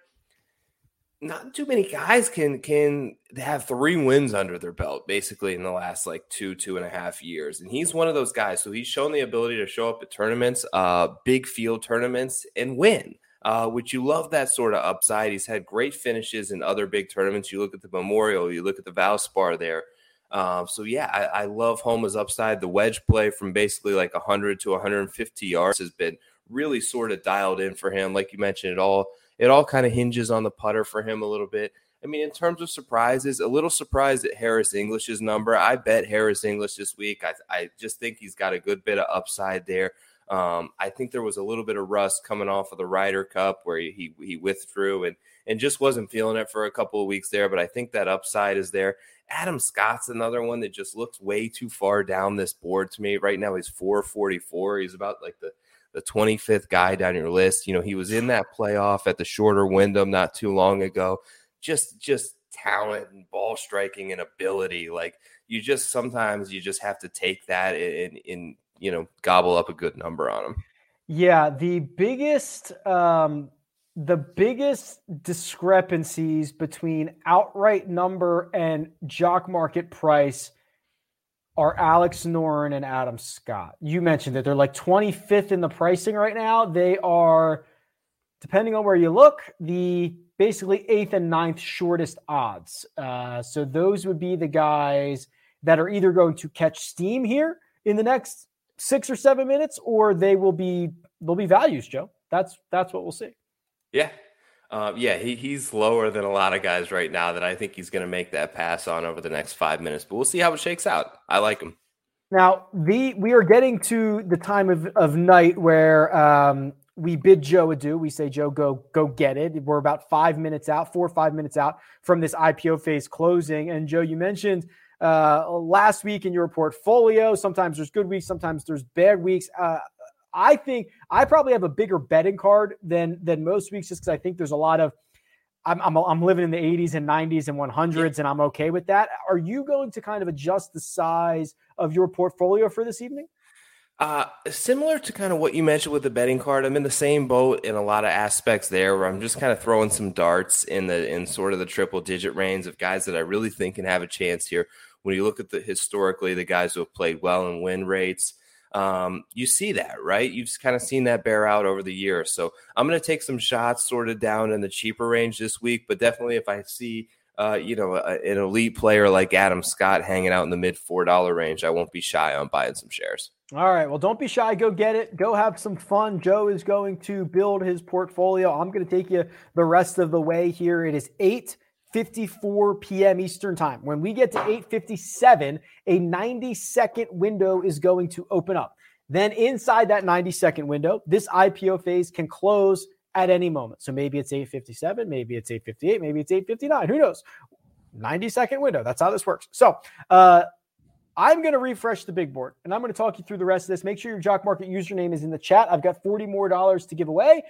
not too many guys can can have three wins under their belt basically in the last like two two and a half years and he's one of those guys so he's shown the ability to show up at tournaments uh big field tournaments and win uh, which you love that sort of upside. He's had great finishes in other big tournaments. You look at the Memorial, you look at the Valspar there. Uh, so yeah, I, I, love Homa's upside. The wedge play from basically like 100 to 150 yards has been really sort of dialed in for him. Like you mentioned, it all it all kind of hinges on the putter for him a little bit. I mean, in terms of surprises, a little surprised at Harris English's number. I bet Harris English this week. I, I just think he's got a good bit of upside there. Um, I think there was a little bit of rust coming off of the Ryder Cup where he, he, he withdrew and and just wasn't feeling it for a couple of weeks there. But I think that upside is there. Adam Scott's another one that just looks way too far down this board to me. Right now he's 444. He's about like the the 25th guy down your list. You know, he was in that playoff at the shorter Wyndham not too long ago. Just just talent and ball striking and ability. Like you just sometimes you just have to take that and, and you know gobble up a good number on him. Yeah, the biggest um the biggest discrepancies between outright number and jock market price are Alex Noren and Adam Scott. You mentioned that they're like 25th in the pricing right now. They are, depending on where you look, the basically eighth and ninth shortest odds. Uh, so those would be the guys that are either going to catch steam here in the next six or seven minutes, or they will be they'll be values, Joe. That's that's what we'll see. Yeah, uh, yeah, he, he's lower than a lot of guys right now that I think he's going to make that pass on over the next five minutes. But we'll see how it shakes out. I like him. Now, the we are getting to the time of, of night where um, we bid Joe adieu. We say, Joe, go go get it. We're about five minutes out, four or five minutes out from this IPO phase closing. And Joe, you mentioned uh, last week in your portfolio. Sometimes there's good weeks, sometimes there's bad weeks. Uh, I think I probably have a bigger betting card than than most weeks, just because I think there's a lot of I'm, I'm, I'm living in the 80s and 90s and 100s, yeah. and I'm okay with that. Are you going to kind of adjust the size of your portfolio for this evening? Uh, similar to kind of what you mentioned with the betting card, I'm in the same boat in a lot of aspects there, where I'm just kind of throwing some darts in the in sort of the triple digit range of guys that I really think can have a chance here. When you look at the historically, the guys who have played well and win rates, um, you see that, right? You've kind of seen that bear out over the years. So I'm going to take some shots sort of down in the cheaper range this week, but definitely if I see, uh, you know, a, an elite player like Adam Scott hanging out in the mid four dollar range, I won't be shy on buying some shares. All right. Well, don't be shy. Go get it. Go have some fun. Joe is going to build his portfolio. I'm going to take you the rest of the way here. It is eight 54 p.m. Eastern Time. When we get to 8:57, a 90-second window is going to open up. Then inside that 90-second window, this IPO phase can close at any moment. So maybe it's 8:57, maybe it's 8:58, maybe it's 8:59. Who knows? 90 second window. That's how this works. So, uh, I'm going to refresh the big board and I'm going to talk you through the rest of this. Make sure your Jock Market username is in the chat. I've got 40 more dollars to give away.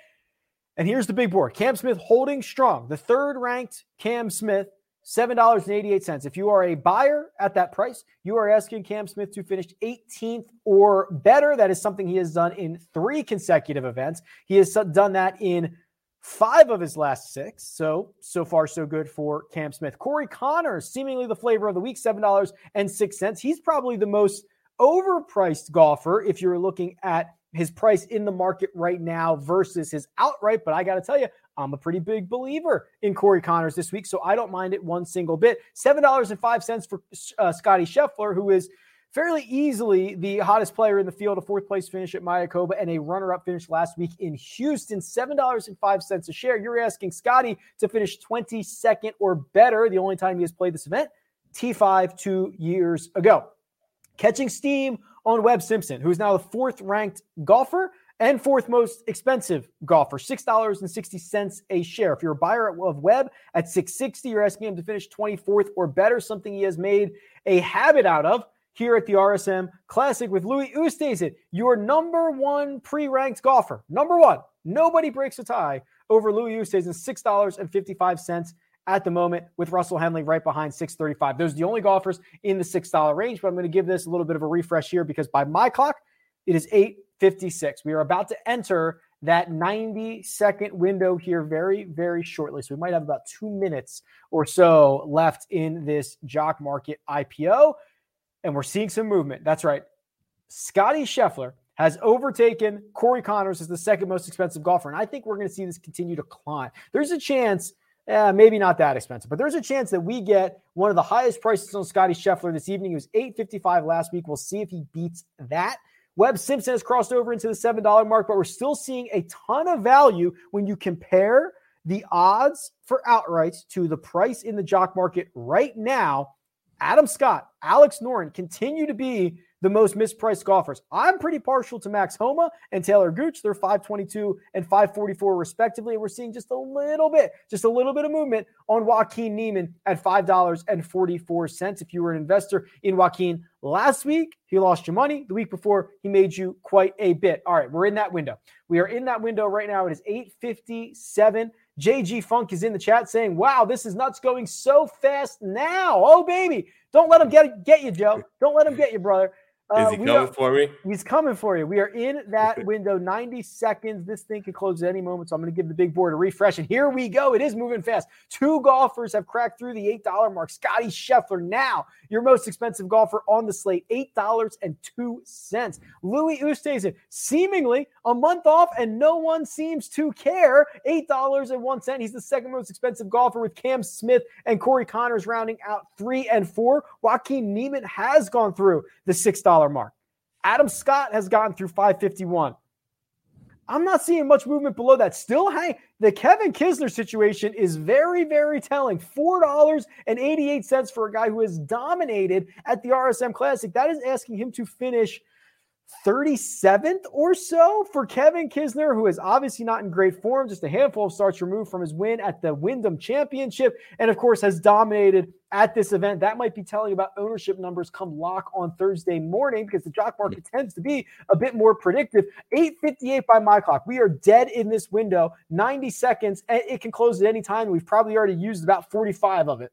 And here's the big board Cam Smith holding strong. The third ranked Cam Smith, $7.88. If you are a buyer at that price, you are asking Cam Smith to finish 18th or better. That is something he has done in three consecutive events. He has done that in five of his last six. So, so far, so good for Cam Smith. Corey Conners, seemingly the flavor of the week, $7.06. He's probably the most overpriced golfer if you're looking at his price in the market right now versus his outright. But I got to tell you, I'm a pretty big believer in Corey Conners this week, so I don't mind it one single bit. $7.05 for uh, Scotty Scheffler, who is fairly easily the hottest player in the field, a fourth place finish at Mayakoba and a runner up finish last week in Houston, $7.05 a share. You're asking Scotty to finish 22nd or better, the only time he has played this event, T5 two years ago. Catching steam on Webb Simpson, who is now the fourth ranked golfer and fourth most expensive golfer, $6.60 a share. If you're a buyer of Webb at 660, you're asking him to finish 24th or better, something he has made a habit out of here at the RSM Classic with Louis Oosthuizen, your number one pre-ranked golfer. Number one. Nobody breaks a tie over Louis Oosthuizen, $6.55 at the moment with Russell Henley right behind 635. Those are the only golfers in the $6 range, but I'm going to give this a little bit of a refresh here because by my clock, it is 856. We are about to enter that 90 second window here very, very shortly. So we might have about two minutes or so left in this jock market IPO and we're seeing some movement. That's right. Scotty Scheffler has overtaken Corey Conners as the second most expensive golfer. And I think we're going to see this continue to climb. There's a chance, eh, maybe not that expensive, but there's a chance that we get one of the highest prices on Scotty Scheffler this evening. He was 855 last week. We'll see if he beats that. Webb Simpson has crossed over into the $7 mark, but we're still seeing a ton of value when you compare the odds for outrights to the price in the jock market right now Adam Scott, Alex Noren continue to be the most mispriced golfers. I'm pretty partial to Max Homa and Taylor Gooch. They're 522 and 544 respectively. And we're seeing just a little bit, just a little bit of movement on Joaquin Niemann at $5.44. If you were an investor in Joaquin last week, he lost your money. The week before, he made you quite a bit. All right, we're in that window. We are in that window right now. It is 857. JG Funk is in the chat saying, Wow, this is nuts going so fast now. Oh, baby. Don't let him get, get you, Joe. Don't let him get you, brother. Uh, Is he coming are, for me? He's coming for you. We are in that window, 90 seconds. This thing can close at any moment. So I'm going to give the big board a refresh. And here we go. It is moving fast. Two golfers have cracked through the $8 mark. Scotty Scheffler, now your most expensive golfer on the slate, $8.02. Louis Oosthuizen, seemingly a month off, and no one seems to care. $8.01. He's the second most expensive golfer with Cam Smith and Corey Conners rounding out three and four. Joaquin Niemann has gone through the $6 mark. Adam Scott has gotten through 551. I'm not seeing much movement below that. Still, hey, the Kevin Kisner situation is very, very telling. $4.88 for a guy who has dominated at the RSM Classic. That is asking him to finish 37th or so for Kevin Kisner, who is obviously not in great form, just a handful of starts removed from his win at the Wyndham Championship, and of course has dominated at this event. That might be telling about ownership numbers come lock on Thursday morning because the jock market mm. tends to be a bit more predictive. 858 by my clock. We are dead in this window, 90 seconds, and it can close at any time. We've probably already used about 45 of it.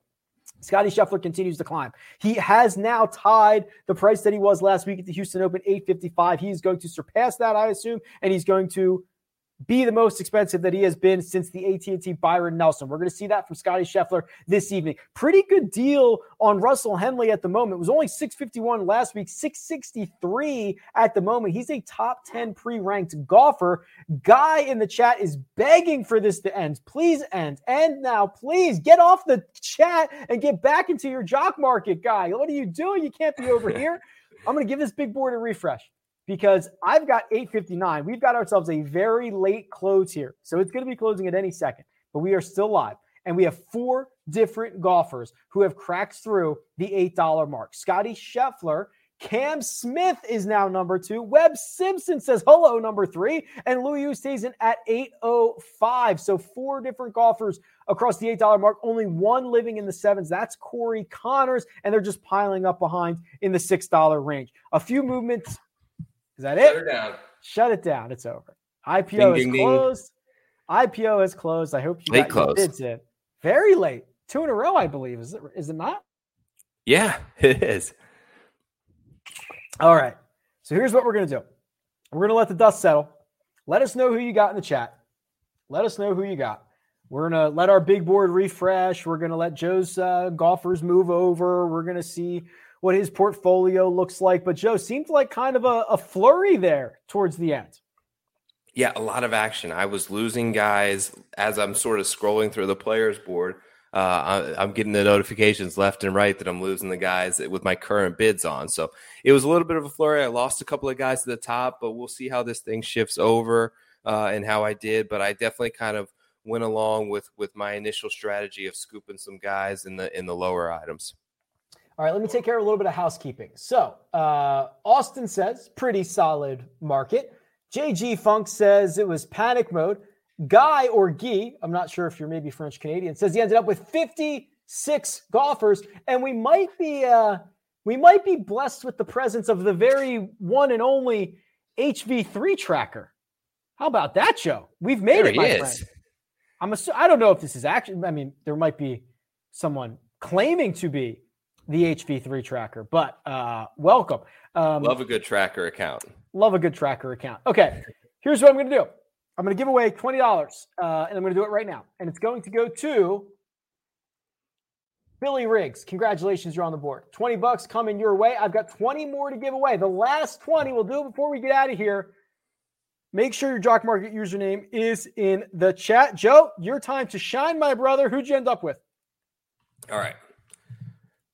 Scotty Scheffler continues to climb. He has now tied the price that he was last week at the Houston Open, 855. He's going to surpass that, I assume, and he's going to be the most expensive that he has been since the AT&T Byron Nelson. We're going to see that from Scotty Scheffler this evening. Pretty good deal on Russell Henley at the moment. It was only 651 last week, 663 at the moment. He's a top 10 pre-ranked golfer. Guy in the chat is begging for this to end. Please end. End now. Please get off the chat and get back into your jock market, guy. What are you doing? You can't be over here. I'm going to give this big board a refresh because I've got 859. We've got ourselves a very late close here. So it's going to be closing at any second, but we are still live. And we have four different golfers who have cracked through the $8 mark. Scotty Scheffler, Cam Smith is now number two. Webb Simpson says hello, number three. And Louis Oosthuizen at 805. So four different golfers across the $8 mark, only one living in the sevens. That's Corey Conners. And they're just piling up behind in the $6 range. A few movements is that Shut it? down. Shut it down. It's over. IPO ding, is ding, closed. Ding. IPO is closed. I hope you late got bids in. Very late. Two in a row, I believe. Is it is it not? Yeah, it is. All right. So here's what we're gonna do. We're gonna let the dust settle. Let us know who you got in the chat. Let us know who you got. We're gonna let our big board refresh. We're gonna let Joe's uh, golfers move over. We're gonna see what his portfolio looks like. But Joe seemed like kind of a, a flurry there towards the end. Yeah, a lot of action. I was losing guys as I'm sort of scrolling through the players board. uh, I, am getting the notifications left and right that I'm losing the guys with my current bids on. So it was a little bit of a flurry. I lost a couple of guys at the top, but we'll see how this thing shifts over uh, and how I did. But I definitely kind of went along with with my initial strategy of scooping some guys in the in the lower items. All right, let me take care of a little bit of housekeeping. So, uh, Austin says pretty solid market. JG Funk says it was panic mode. Guy or Guy, I'm not sure if you're maybe French Canadian, says he ended up with 56 golfers, and we might be uh, we might be blessed with the presence of the very one and only HV3 tracker. How about that, Joe? We've made there it, my is. friend. I'm assu- I don't know if this is actually. I mean, there might be someone claiming to be the HV3 tracker, but uh, welcome. Um, love a good tracker account. Love a good tracker account. Okay, here's what I'm going to do. I'm going to give away $20 uh, and I'm going to do it right now. And it's going to go to Billy Riggs. Congratulations, you're on the board. 20 bucks coming your way. I've got 20 more to give away. The last 20, we'll do it before we get out of here. Make sure your Jock Market username is in the chat. Joe, your time to shine, my brother. Who'd you end up with? All right.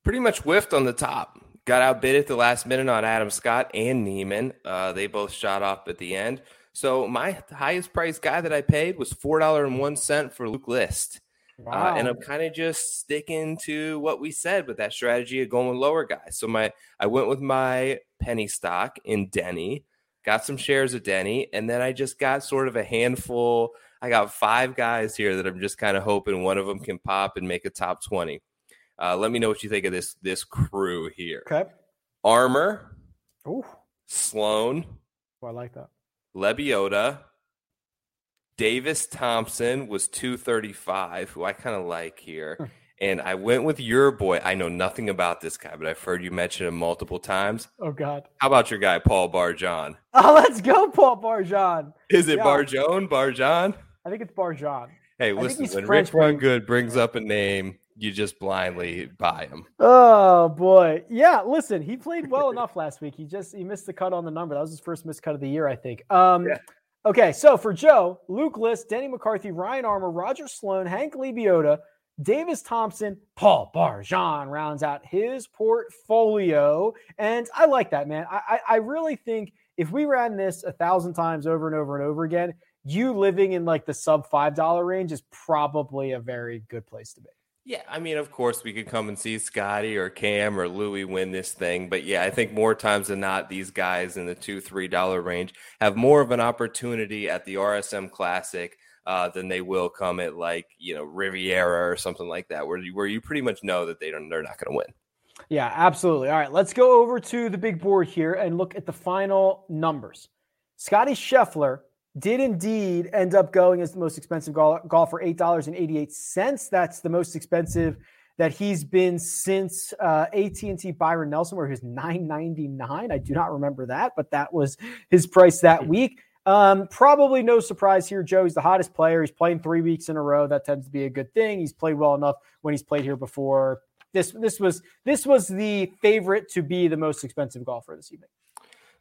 Pretty much whiffed on the top. Got outbid at the last minute on Adam Scott and Niemann. Uh, they both shot off at the end. So my highest price guy that I paid was four dollar and one cent for Luke List. Wow. Uh, and I'm kind of just sticking to what we said with that strategy of going lower guys. So my I went with my penny stock in Denny, got some shares of Denny, and then I just got sort of a handful. I got five guys here that I'm just kind of hoping one of them can pop and make a top 20. Uh, let me know what you think of this this crew here. Okay. Armour. Ooh. Sloan. Oh, I like that. Lebioda. Davis Thompson was 235, who I kind of like here. and I went with your boy. I know nothing about this guy, but I've heard you mention him multiple times. Oh God! How about your guy Paul Barjon? Oh, let's go, Paul Barjon. Is it yeah. Barjon? Barjon? I think it's Barjon. Hey, listen, when French Rich Run Good brings up a name, you just blindly buy him. Oh boy, yeah. Listen, he played well enough last week. He just he missed the cut on the number. That was his first missed cut of the year, I think. Um, yeah. Okay, so for Joe, Luke List, Denny McCarthy, Ryan Armour, Roger Sloan, Hank Lebioda, Davis Thompson, Paul Barjon rounds out his portfolio, and I like that man. I, I, I really think if we ran this a thousand times over and over and over again, you living in like the sub five dollar range is probably a very good place to be. Yeah, I mean, of course, we could come and see Scotty or Cam or Louie win this thing, but yeah, I think more times than not, these guys in the two, three dollar range have more of an opportunity at the RSM Classic uh, than they will come at like you know Riviera or something like that, where you, where you pretty much know that they don't they're not going to win. Yeah, absolutely. All right, let's go over to the big board here and look at the final numbers. Scotty Scheffler did indeed end up going as the most expensive golfer, $8.88. That's the most expensive that he's been since uh, AT&T Byron Nelson, where he was 9.99. I do not remember that, but that was his price that hmm. week. Um, probably no surprise here. Joe, he's the hottest player. He's playing three weeks in a row. That tends to be a good thing. He's played well enough when he's played here before. This this was this was the favorite to be the most expensive golfer this evening.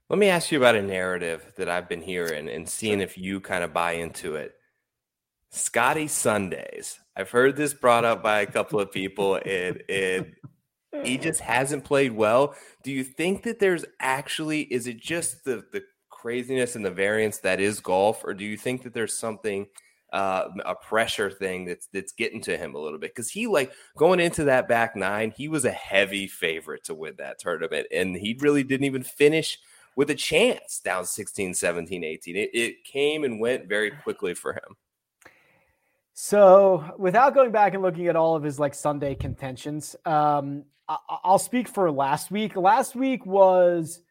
Let me ask you about a narrative that I've been hearing and seeing if you kind of buy into it. Scotty Sundays. I've heard this brought up by a couple of people, and, and he just hasn't played well. Do you think that there's actually is it just the the craziness and the variance that is golf, or do you think that there's something uh, a pressure thing that's that's getting to him a little bit because he like going into that back nine, he was a heavy favorite to win that tournament, and he really didn't even finish with a chance down 16, 17, 18. It, it came and went very quickly for him. So, without going back and looking at all of his like Sunday contentions, um, I- will speak for last week. Last week was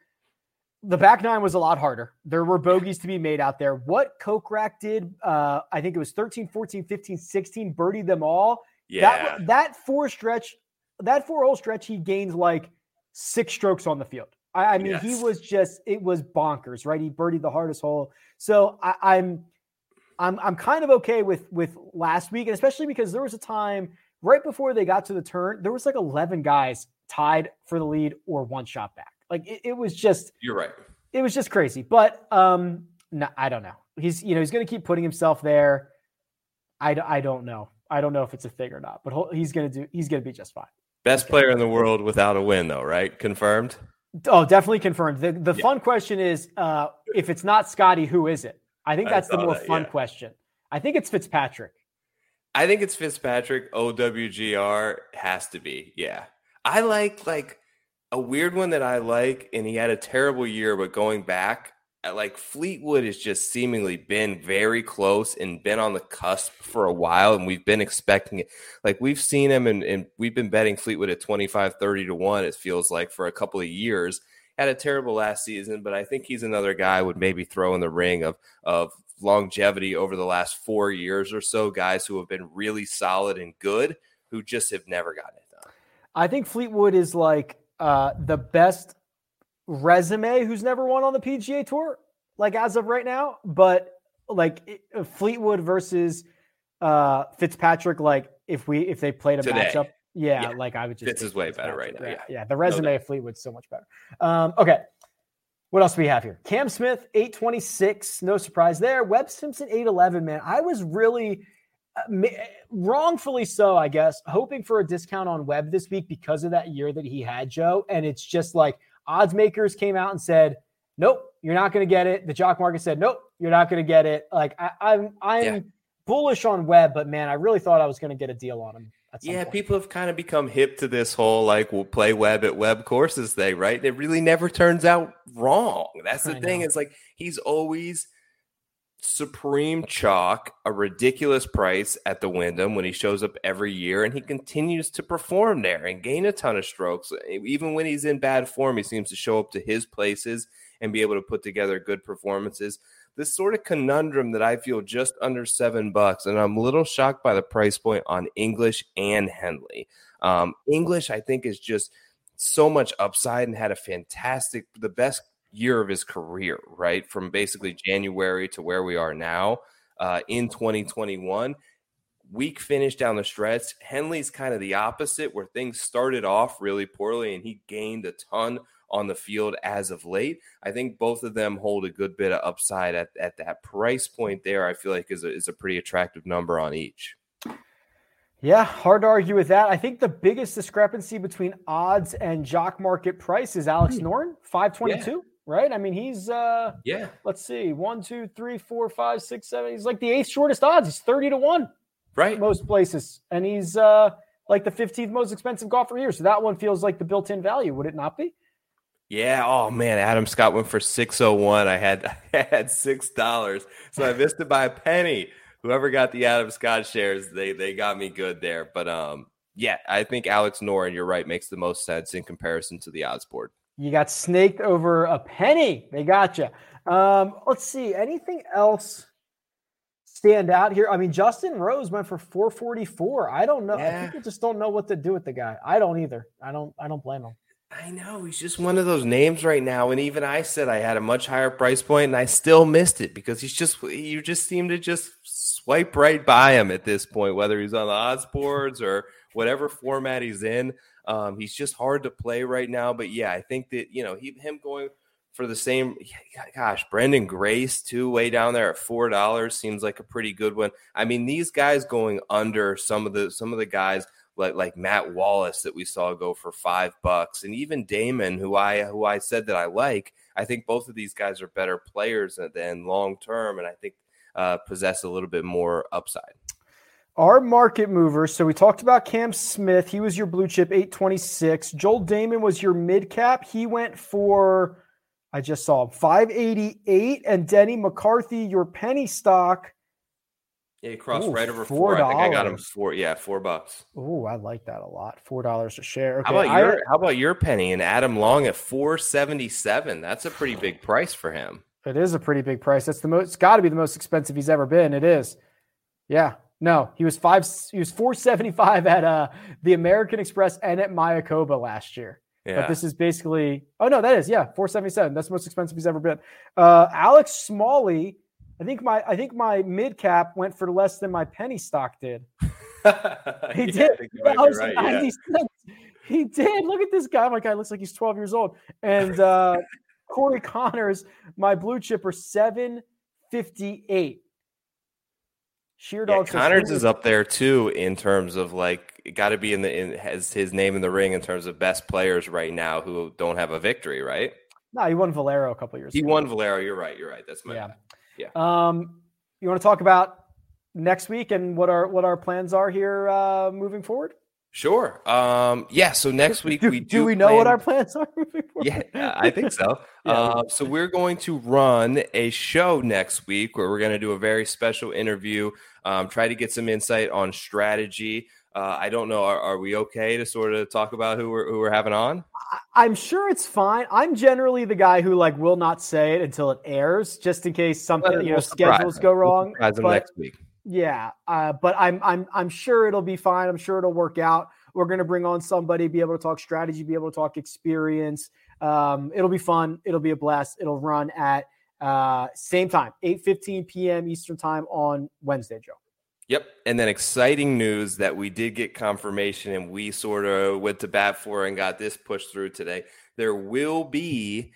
the back nine was a lot harder. There were bogeys to be made out there. What Kokrak did, uh, I think it was 13, 14, 15, 16, birdied them all. Yeah. That, that four stretch, that four hole stretch, he gained like six strokes on the field. I, I mean, yes. he was just it was bonkers, right? He birdied the hardest hole. So I, I'm I'm I'm kind of okay with with last week, and especially because there was a time right before they got to the turn, there was like 11 guys tied for the lead or one shot back. Like it, it was just you're right. It was just crazy. But um no, I don't know. He's you know he's going to keep putting himself there. I, I don't know. I don't know if it's a thing or not, but he's gonna do. He's gonna be just fine. Best player in the world without a win, though, right? Confirmed. Oh, definitely confirmed. The the yeah. fun question is, uh, if it's not Scotty, who is it? I think that's I the more that, fun yeah. question. I think it's Fitzpatrick. I think it's Fitzpatrick. OWGR has to be. Yeah. I like like a weird one that I like, and he had a terrible year, but going back, like Fleetwood has just seemingly been very close and been on the cusp for a while, and we've been expecting it. Like we've seen him, and, and we've been betting Fleetwood at 25, 30 to 1, it feels like, for a couple of years. Had a terrible last season, but I think he's another guy would maybe throw in the ring of of longevity over the last four years or so, guys who have been really solid and good, who just have never gotten it done. I think Fleetwood is like uh, the best resume who's never won on the PGA Tour, like as of right now. But like uh, Fleetwood versus uh, Fitzpatrick, like if we if they played a Today. matchup, yeah, yeah, like I would just Fitz is way better right now. Yeah, yeah, the resume no of Fleetwood's so much better. Um, okay. What else do we have here? Cam Smith, 826. No surprise there. Webb Simpson, 811. Man, I was really uh, wrongfully so, I guess, hoping for a discount on Webb this week because of that year that he had, Joe. And it's just like odds makers came out and said, nope, you're not going to get it. The jock market said, nope, you're not going to get it. Like I, I'm, I'm yeah. bullish on Webb, but man, I really thought I was going to get a deal on him. Yeah, point. people have kind of become hip to this whole like we'll play Webb at Webb courses thing, right? It really never turns out wrong. That's the I thing. Know. It's like he's always supreme chalk, a ridiculous price at the Wyndham when he shows up every year, and he continues to perform there and gain a ton of strokes. Even when he's in bad form, he seems to show up to his places and be able to put together good performances. This sort of conundrum that I feel just under seven bucks, and I'm a little shocked by the price point on English and Henley. Um, English, I think, is just so much upside and had a fantastic, the best year of his career, right? From basically January to where we are now uh, in 2021. Weak finish down the stretch. Henley's kind of the opposite, where things started off really poorly and he gained a ton on the field as of late. I think both of them hold a good bit of upside at, at that price point there. I feel like is a, is a pretty attractive number on each. Yeah, hard to argue with that. I think the biggest discrepancy between odds and jock market price is Alex hmm. Noren, 522. Yeah right? I mean, he's uh yeah. Let's see, one, two, three, four, five, six, seven. He's like the eighth shortest odds. He's thirty to one, right? Most places, and he's uh like the fifteenth most expensive golfer here. So that one feels like the built-in value, would it not be? Yeah. Oh man, Adam Scott went for six oh one. I had I had six dollars, so I missed it by a penny. Whoever got the Adam Scott shares, they they got me good there. But um, yeah, I think Alex Noren, you're right, makes the most sense in comparison to the odds board. You got snaked over a penny. They got you. Um, let's see. Anything else stand out here? I mean, Justin Rose went for 444. I don't know. Yeah. People just don't know what to do with the guy. I don't either. I don't. I don't blame him. I know he's just one of those names right now, and even I said I had a much higher price point, and I still missed it because he's just you just seem to just swipe right by him at this point, whether he's on the odds boards or whatever format he's in. Um, he's just hard to play right now. But yeah, I think that, you know, he, him going for the same, gosh, Branden Grace, too, way down there at $4 seems like a pretty good one. I mean, these guys going under some of the, some of the guys like, like Matt Wallace that we saw go for five bucks and even Dahmen, who I, who I said that I like, I think both of these guys are better players than long term. And I think, uh, possess a little bit more upside. Our market movers. So we talked about Cam Smith. He was your blue chip, 826. Joel Dahmen was your mid cap. He went for, I just saw him, 588. And Denny McCarthy, your penny stock. Yeah, he crossed Ooh, right over four. I think I got him four. Yeah, four bucks. Oh, I like that a lot. Four dollars a share. Okay, how about your How about your penny and Adam Long at four seventy seven? That's a pretty big price for him. It is a pretty big price. That's the most. It's got to be the most expensive he's ever been. It is. Yeah, no, he was five. He was four seventy five at uh, the American Express and at Mayakoba last year. Yeah. But this is basically. Oh no, that is yeah, four seventy seven. That's the most expensive he's ever been. Uh, Alex Smalley. I think my I think my mid cap went for less than my penny stock did. he yeah, did. Right, yeah. He did. Look at this guy. My guy looks like he's twelve years old. And uh, Corey Conners, my blue chipper, seven fifty eight. Sheerdog. Yeah, Conners is up there too in terms of like got to be in the in has his name in the ring in terms of best players right now who don't have a victory, right? No, he won Valero a couple years. He ago. won Valero. You're right. You're right. That's my yeah. Bad. Yeah. Um, you want to talk about next week and what our what our plans are here uh, moving forward? Sure. Um, yeah. So next week do, we do. do we know plan... what our plans are? Yeah, I think so. yeah. uh, so we're going to run a show next week where we're going to do a very special interview. Um, try to get some insight on strategy. Uh, I don't know. Are, are, we okay to sort of talk about who we're who we're having on? I'm sure it's fine. I'm generally the guy who like will not say it until it airs, just in case something well, you know schedules go wrong. We'll but, next week. Yeah, uh, but I'm I'm I'm sure it'll be fine. I'm sure it'll work out. We're going to bring on somebody, be able to talk strategy, be able to talk experience. Um, it'll be fun. It'll be a blast. It'll run at uh, same time, 8:15 p.m. Eastern time on Wednesday, Joe. Yep. And then exciting news that we did get confirmation and we sort of went to bat for and got this pushed through today. There will be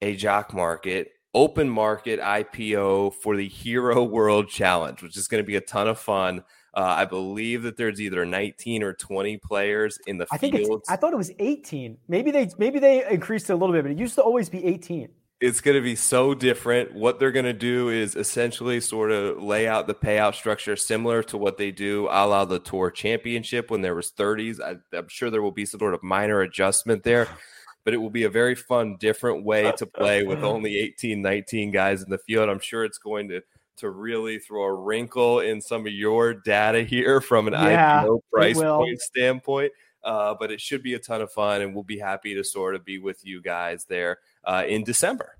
a jock market open market IPO for the Hero World Challenge, which is going to be a ton of fun. Uh, I believe that there's either 19 or 20 players in the I think fields. I thought it was 18. Maybe they maybe they increased it a little bit, but it used to always be 18. It's going to be so different. What they're going to do is essentially sort of lay out the payout structure similar to what they do a la the Tour Championship when there was 30s. I, I'm sure there will be some sort of minor adjustment there but it will be a very fun, different way to play with only 18, 19 guys in the field. I'm sure it's going to to really throw a wrinkle in some of your data here from an yeah, IPO price point standpoint. Uh, but it should be a ton of fun, and we'll be happy to sort of be with you guys there uh, in December.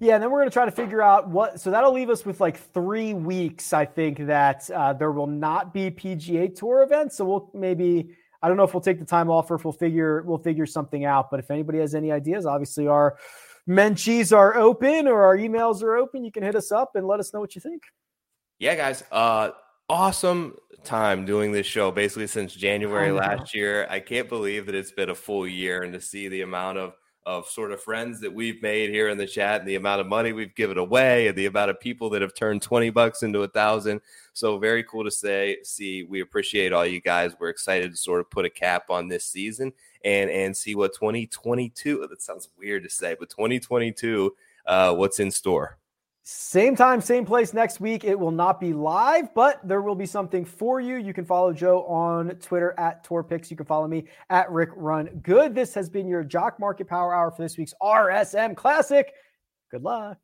Yeah, and then we're going to try to figure out what. So that'll leave us with like three weeks. I think that uh, there will not be PGA Tour events. So we'll maybe I don't know if we'll take the time off or if we'll figure we'll figure something out. But if anybody has any ideas, obviously our menchies are open or our emails are open. You can hit us up and let us know what you think. Yeah, guys. Uh awesome time doing this show basically since January last year. I can't believe that it's been a full year and to see the amount of of sort of friends that we've made here in the chat and the amount of money we've given away and the amount of people that have turned 20 bucks into a thousand. So very cool to say, see, we appreciate all you guys. We're excited to sort of put a cap on this season and, and see what 2022, that sounds weird to say, but 2022, uh, what's in store. Same time, same place next week. It will not be live, but there will be something for you. You can follow Joe on Twitter at TourPix. You can follow me at Rick Run Good. This has been your Jock Market Power Hour for this week's RSM Classic. Good luck.